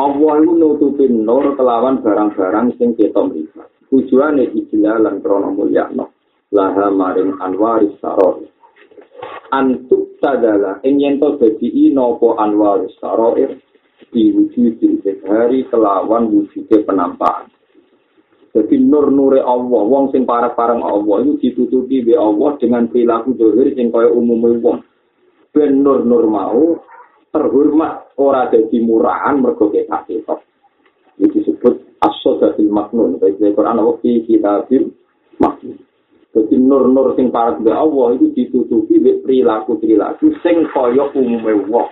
Allah itu nutupin nur kelawan barang-barang sing ketok mripat. Tujuane ijlalan krana mulyakno. Laha maring anwaris sarori. Antuk sadala ing yen to dadi napa anwar saroir diwujud di hari kelawan wujude penampakan. Jadi nur-nure Allah, wong sing parah-parang Allah itu ditutupi be Allah dengan perilaku dohir sing kaya umum wong. Ben nur-nur mau terhormat ora dadi murahan mergo ketok ketok. Itu disebut as-sodatil maknun. Baik Quran Allah fi kitabil maknun. Jadi nur-nur sing parah be Allah itu ditutupi be perilaku-perilaku sing kaya umume wong.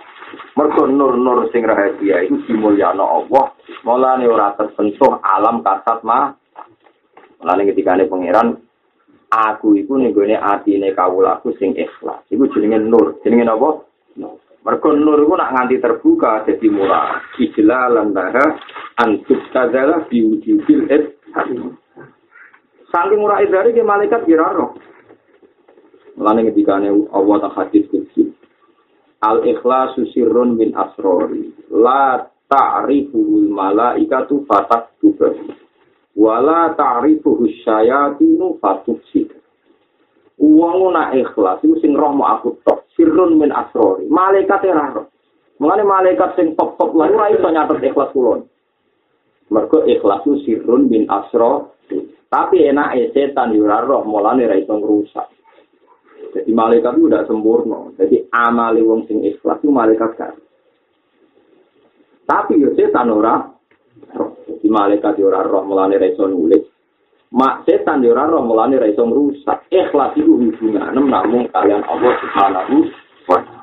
Mergo nur-nur sing rahasia itu dimulyano Allah. Mulane ora tersentuh alam kasat mah. Ketika ini pangeran aku iku ning gone atine kawulaku sing ikhlas. Iku jenenge nur. Jenenge apa? Mergo nur iku nak nganti terbuka dadi murah. Ijlalan daha antuk tadzala biwujudil et Saking murah idari ke malaikat kiraro. Mulane ketika Allah tak hadis kecil. Al ikhlasu sirrun min asrori. La ta'rifuhul malaikatu fatak tuber. Wala ta'rifuhus syayatinu fatuk sih. Uang nak ikhlas itu sing roh aku tok. Sirrun min asrori. Malaikat ya roh. Mulane malaikat sing top-top lah ora iso nyatet ikhlas kulon. Mergo ikhlas itu sirrun min asrori. Tapi enak setan yura roh mulane ra iso ngrusak. Jadi malaikat itu udah sempurna. Jadi amali wong sing ikhlas itu malaikat kan. Tapi yo setan ora di malaikat yo ora roh mulane ra iso nulis. Mak setan yo ora roh mulane ra iso ngrusak. Ikhlas iku hubungan namung kalian Allah Subhanahu wa taala.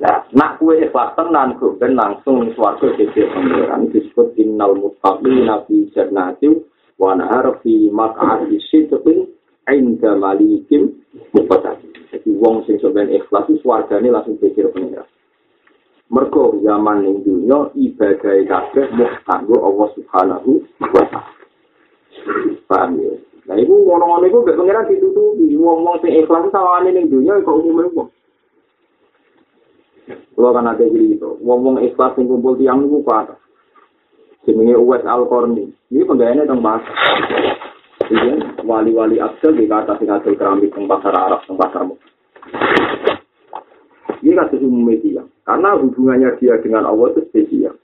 Nah, nak kue ikhlas tenan ben langsung swarga dhewe pengiran disebut innal muttaqina fi jannati wa nahar fi maq'adi sidqin inda malikim muqtadir. Jadi wong sing sampeyan ikhlas itu swargane langsung pikir pengiran. mergo zaman ning dunya ibadah kabeh mung kanggo Allah Subhanahu wa taala. Paham ya? Nah, iku ngono-ngono iku gak pengiran ditutupi. Wong-wong sing ikhlas sawane ning dunya kok umume wong. Kalau kan ada gitu, wong-wong ikhlas sing kumpul tiang niku parah. Jenenge Uwais Al-Qarni. Ini penggaweane teng bahasa. Iya, wali-wali abdul di kata sing hasil keramik teng pasar Arab, teng pasar Ini kasus umum media. Karena hubungannya dia dengan Allah itu spesial.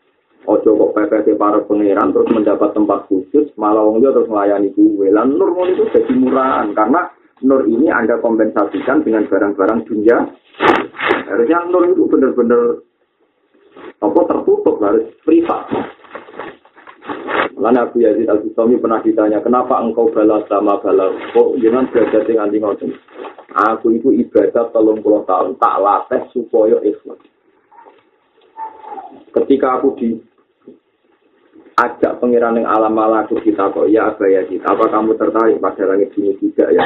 Ojo kok PPT para pangeran terus mendapat tempat khusus, malah wong terus melayani gue. Lan nur itu jadi murahan karena nur ini anda kompensasikan dengan barang-barang dunia. Harusnya nur itu benar-benar apa tertutup harus privat. Lalu Abu Yazid Al Bustami pernah ditanya, kenapa engkau balas sama balas? Kok jangan belajar dengan tinggal Aku itu ibadah telung puluh tahun, tak latih supaya ikhlas. ketika aku di ajak pengiran yang alam malaku kita kok ya apa ya kita apa kamu tertarik pada langit ini tidak ya?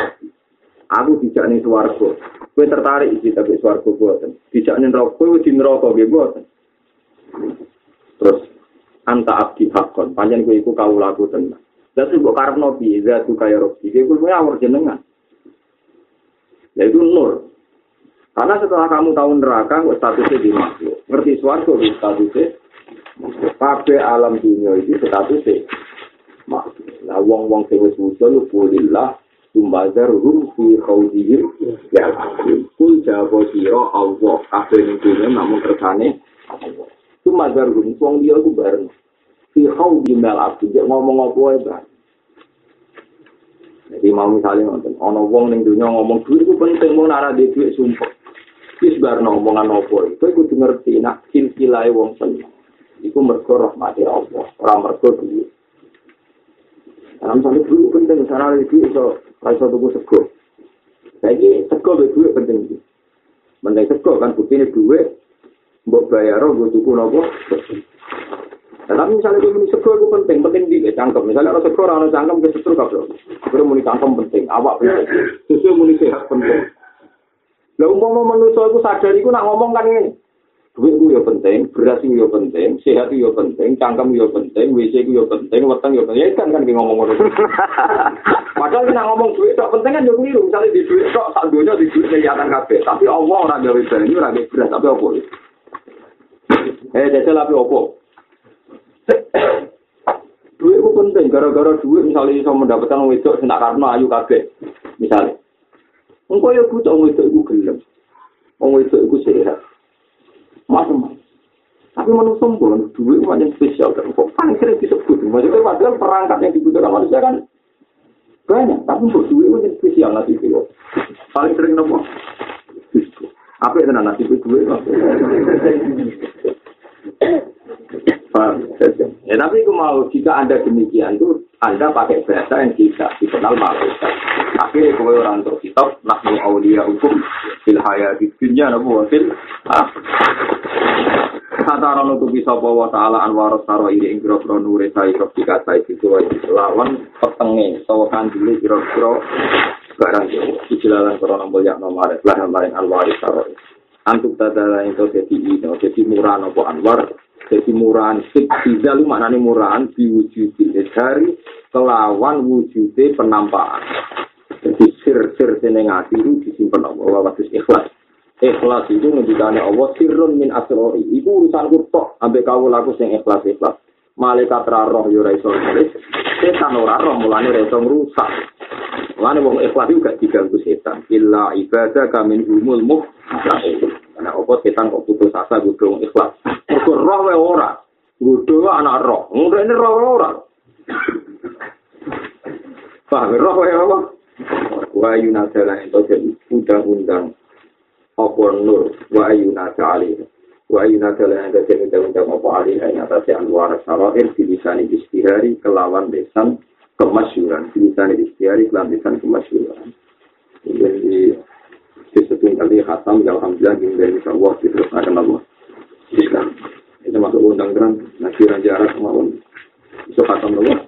Aku tidak nih suarco gue tertarik sih tapi suarco buatan tidak nih rokok gue di neraka gue buatan terus anta abdi hakon. Panjang gue ikut kau laku tenang. Dan itu gue karep nopi itu kayak robi gue gue awur jenengan. Ya itu nur. Karena setelah kamu tahu neraka, statusnya di makhluk. Ngerti suarga, statusnya. Kabeh alam dunia itu statusnya makhluk. Nah, wong-wong sing wis wusul kulillah tumbazar rum fi khawdihim ya kul jabo siro Allah. Kabeh ning dunia namun kersane Allah. Cuma garun, uang dia aku bareng. Si kau gimbal aku, dia ngomong apa ya Jadi mau misalnya nonton, ono wong neng dunia ngomong duit itu penting, mau nara di duit sumpah. Terus bar ngomongan apa, itu aku ngerti, nak silsilai wong seneng. Iku mergo rahmati Allah, orang mergo duit. Alam misalnya duit penting, sana di duit, so, kalau tuku sego. sekur sego duit penting. Penting sego kan, buktinya duit, mbok bayar mbok tuku nopo. Tapi misalnya gue muni sego itu penting, penting di cangkem. Misalnya orang sego orang cangkem ke setru kabel. Gue muni cangkem penting, awak penting. Sesuai muni sehat penting. Lah umpama manusa iku sadar iku nak ngomong kan ngene. Duit ku yo penting, beras ku yo penting, sehat ku yo penting, cangkem yo penting, WC ku yo penting, weteng yo penting. Ya kan kan ngomong ngono. Padahal nek ngomong duit tok penting kan yo keliru. Misale di duit tok sak donya di duit kelihatan kabeh. Tapi Allah ora gawe banyu, ora gawe beras, tapi opo? Eh, dadi lapi opo? duit ku penting gara-gara duit misalnya bisa mendapatkan wedok sing tak karena ayu kabeh. Misalnya Engkau ya butuh orang itu itu gelap. Orang itu itu sehat. Macam-macam. Tapi manusia pun duit banyak spesial. Kok paling sering disebut. Maksudnya padahal perangkat yang dibutuhkan manusia kan banyak. Tapi untuk duit banyak spesial nanti itu. Paling sering nopo. Apa itu nanti itu duit? Ya tapi aku mau jika anda demikian itu anda pakai bahasa yang tidak dikenal malaikat. Tapi kalau orang untuk kitab nahnu aulia hukum fil hayati dunya nabu Kata orang untuk bisa bawa ta'ala anwar saro ing kira nure kira jika sai itu lawan petenge sawakan dulu kira-kira barang itu jelalan korona mulia nomor lah nomor anwar saro antuk tadala itu jadi ini jadi murah nopo anwar. Jadi murahan sik lu maknane murahan diwujudi dari kelawan wujude penampakan. Jadi sir-sir seneng ati itu disimpan Allah watus ikhlas ikhlas itu menjadikan Allah sirrun min asrori itu urusan tok sampai kau laku sing ikhlas ikhlas malaikat roh yo ra iso nulis setan ora roh mulane ra iso ngrusak mulane wong ikhlas juga diganggu setan illa ibadah kamin umul muh Karena apa setan kok putus asa kudu ikhlas. Mergo roh wae ora. Kudu anak roh. Ini roh ora. Paham roh wae apa? Wa yunazala itu jadi undang-undang apa nur? Wa yunazala wa ina kala yang ada undang-undang apa alih yang atas anwar sarair bilisani istihari kelawan lesan kemasyuran. Bilisani istihari kelawan lesan kemasyuran. Jadi disebut kali khatam ya alhamdulillah dari Allah terus akan Allah. Islam. Itu masuk undang-undang nasiran jarak maupun itu khatam Allah